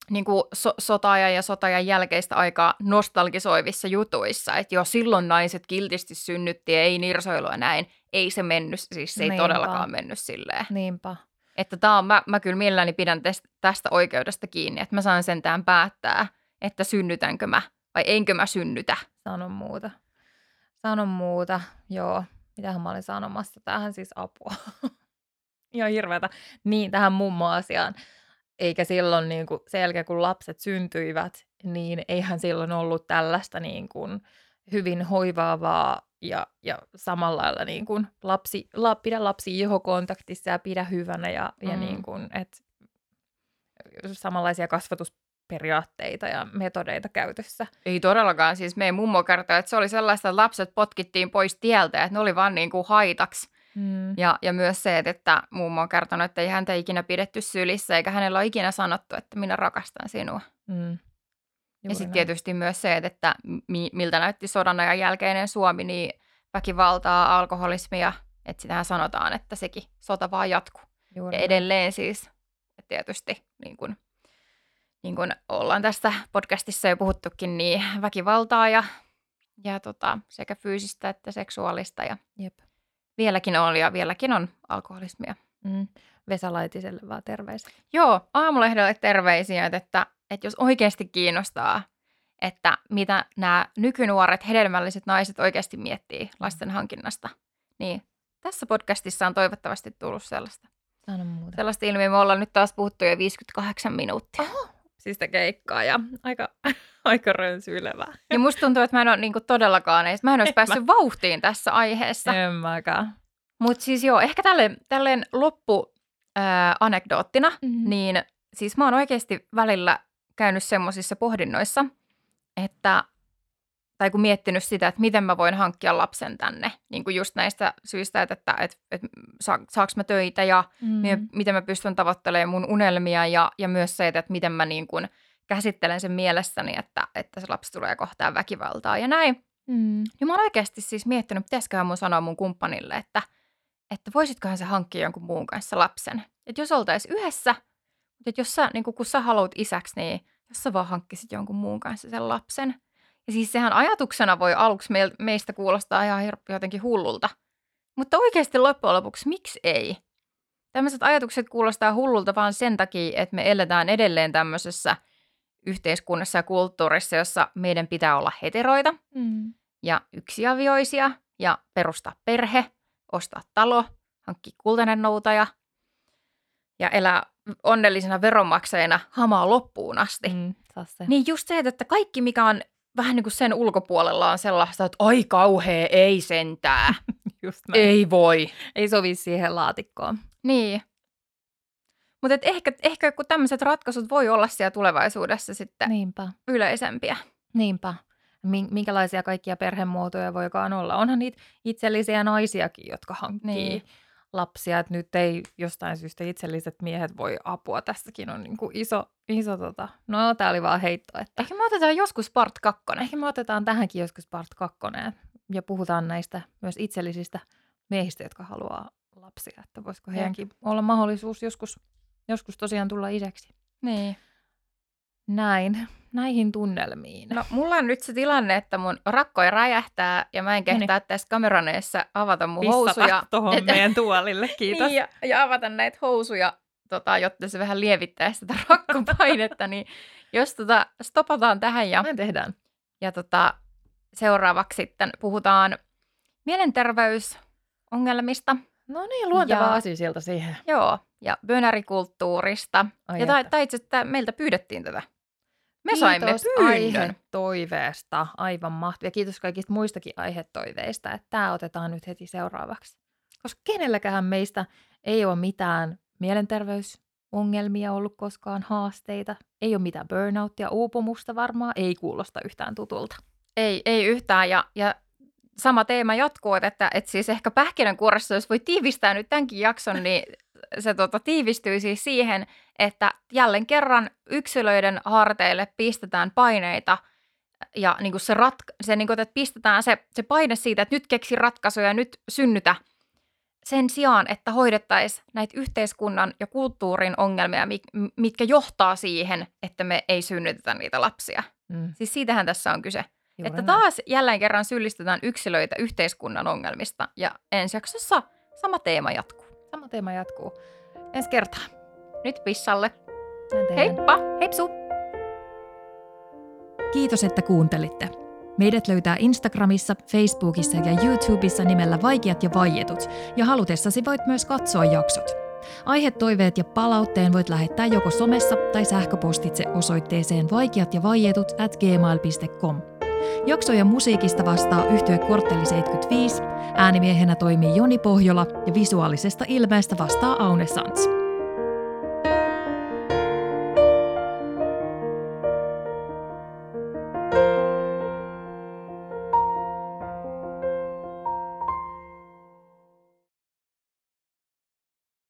B: niin kuin so, sotajan ja sotajan jälkeistä aikaa nostalgisoivissa jutuissa, että jo silloin naiset kiltisti synnytti ja ei nirsoilua näin. Ei se mennyt, siis se ei Niinpä. todellakaan mennyt silleen.
C: Niinpä.
B: Että tää on, mä, mä kyllä mielelläni pidän tästä, oikeudesta kiinni, että mä saan sentään päättää, että synnytänkö mä vai enkö mä synnytä.
C: Sanon muuta. Sanon muuta, joo. Mitähän mä olin sanomassa? Tähän siis apua. Ihan hirveätä. Niin, tähän mummo-asiaan. Eikä silloin niin kuin, sen jälkeen, kun lapset syntyivät, niin eihän silloin ollut tällaista niin kuin, hyvin hoivaavaa ja, ja samalla lailla niin kuin, lapsi, la, pidä lapsi ihokontaktissa ja pidä hyvänä ja, mm. ja niin kuin, et, samanlaisia kasvatusperiaatteita ja metodeita käytössä.
B: Ei todellakaan. Siis meidän mummo kertoi, että se oli sellaista, että lapset potkittiin pois tieltä, että ne oli vaan niin kuin haitaksi Mm. Ja, ja myös se, että mummo on kertonut, että ei häntä ikinä pidetty sylissä, eikä hänellä ole ikinä sanottu, että minä rakastan sinua. Mm. Ja sitten tietysti myös se, että mi- miltä näytti sodan ajan jälkeinen Suomi, niin väkivaltaa, alkoholismia, että sitähän sanotaan, että sekin sota vaan jatkuu. Juuri ja edelleen siis tietysti niin kuin, niin kuin ollaan tästä podcastissa jo puhuttukin, niin väkivaltaa ja, ja tota, sekä fyysistä että seksuaalista. Ja
C: Jep
B: vieläkin on ja vieläkin on alkoholismia.
C: Mm. Vesa Laitiselle vaan terveisiä.
B: Joo, aamulehdelle terveisiä, että, että jos oikeasti kiinnostaa, että mitä nämä nykynuoret hedelmälliset naiset oikeasti miettii lasten hankinnasta, niin tässä podcastissa on toivottavasti tullut sellaista.
C: Sano muuta.
B: Sellaista ilmiä. Me ollaan nyt taas puhuttu jo 58 minuuttia.
C: Oho, siis keikkaa ja aika, aika rönsyilevää.
B: Ja musta tuntuu, että mä en ole niin todellakaan, mä en olisi en päässyt mä. vauhtiin tässä aiheessa.
C: En mäkään.
B: Mutta siis joo, ehkä tälleen, tälleen loppu ää, anekdoottina, mm-hmm. niin siis mä oon oikeasti välillä käynyt semmoisissa pohdinnoissa, että tai kun miettinyt sitä, että miten mä voin hankkia lapsen tänne, niin kuin just näistä syistä, että, että, että, että saaks mä töitä ja mm. miten mä pystyn tavoittelemaan mun unelmia ja, ja myös se, että, että miten mä niin kuin käsittelen sen mielessäni, että, että se lapsi tulee kohtaan väkivaltaa ja näin. Mm. Ja mä oon oikeasti siis miettinyt, pitäisiköhän mun sanoa mun kumppanille, että, että voisitkohan se hankkia jonkun muun kanssa lapsen. Että jos oltaisiin yhdessä, mutta jos sä, niin kun sä haluat isäksi, niin jos sä vaan hankkisit jonkun muun kanssa sen lapsen – ja siis sehän ajatuksena voi aluksi meistä kuulostaa ihan jotenkin hullulta. Mutta oikeasti loppujen lopuksi, miksi ei? Tämmöiset ajatukset kuulostaa hullulta vaan sen takia, että me eletään edelleen tämmöisessä yhteiskunnassa ja kulttuurissa, jossa meidän pitää olla heteroita
C: Mm.
B: ja yksiavioisia ja perustaa perhe, ostaa talo, hankkia kultainen noutaja ja elää onnellisena veronmaksajana hamaa loppuun asti.
C: Mm. Se.
B: Niin just se, että kaikki mikä on vähän niin kuin sen ulkopuolella on sellaista, että ai kauhea, ei sentää,
C: Just näin.
B: ei voi.
C: ei sovi siihen laatikkoon.
B: Niin. Mutta ehkä, ehkä kun tämmöiset ratkaisut voi olla siellä tulevaisuudessa sitten
C: Niinpä.
B: yleisempiä.
C: Niinpä. Min- Minkälaisia kaikkia perhemuotoja voikaan olla? Onhan niitä itsellisiä naisiakin, jotka hankkii
B: Niin.
C: Niin. lapsia. Et nyt ei jostain syystä itselliset miehet voi apua. Tässäkin on niinku iso, iso tota... No, tämä oli vaan heitto. Että
B: Ehkä me otetaan joskus part kakkonen.
C: ehkä me otetaan tähänkin joskus part kakkonen ja puhutaan näistä myös itsellisistä miehistä, jotka haluaa lapsia. Että voisiko heidänkin olla mahdollisuus joskus, joskus tosiaan tulla isäksi.
B: Niin.
C: Näin, näihin tunnelmiin.
B: No, mulla on nyt se tilanne, että mun rakkoi räjähtää ja mä en kehtaa tässä kameraneessa avata mun housuja.
C: tuohon
B: Et-
C: meidän tuolille, kiitos.
B: Niin, ja, ja avata näitä housuja, tota, jotta se vähän lievittäisi sitä rakkopainetta, niin jos tota, stopataan tähän ja,
C: Näin tehdään.
B: ja tota, seuraavaksi sitten puhutaan mielenterveysongelmista,
C: No niin, luonteva asia sieltä siihen.
B: joo, ja bönärikulttuurista.
C: Ai
B: ja tai, tai itse meiltä pyydettiin tätä. Me saimme
C: Kiitos
B: pyynnön.
C: aihetoiveesta. Aivan mahtavia. Kiitos kaikista muistakin aihetoiveista, että tämä otetaan nyt heti seuraavaksi. Koska kenelläkään meistä ei ole mitään mielenterveysongelmia ollut koskaan, haasteita. Ei ole mitään burnouttia, uupumusta varmaan. Ei kuulosta yhtään tutulta.
B: Ei, ei yhtään. Ja, ja sama teema jatkuu, että, että siis ehkä pähkinänkuoressa, jos voi tiivistää nyt tämänkin jakson, niin se tota, tiivistyy siis siihen, että jälleen kerran yksilöiden harteille pistetään paineita ja niin kuin se, ratka- se niin kuin, että pistetään se, se paine siitä, että nyt keksi ratkaisuja, nyt synnytä sen sijaan, että hoidettaisiin näitä yhteiskunnan ja kulttuurin ongelmia, mi- mitkä johtaa siihen, että me ei synnytetä niitä lapsia.
C: Mm,
B: Siis siitähän tässä on kyse.
C: juuri
B: Että
C: näin.
B: taas jälleen kerran syyllistetään yksilöitä yhteiskunnan ongelmista ja ensi jaksossa sama teema jatkuu.
C: Sama teema jatkuu. Ensi kertaa.
B: Nyt pissalle. Heippa!
C: Heipsu! Kiitos, että kuuntelitte. Meidät löytää Instagramissa, Facebookissa ja YouTubessa nimellä Vaikeat ja vaietut, ja halutessasi voit myös katsoa jaksot. Aihetoiveet ja palautteen voit lähettää joko somessa tai sähköpostitse osoitteeseen vaikeat ja vaietut at gmail.com. Jaksoja musiikista vastaa yhtye Kortteli 75, äänimiehenä toimii Joni Pohjola ja visuaalisesta ilmeestä vastaa Aune Sants.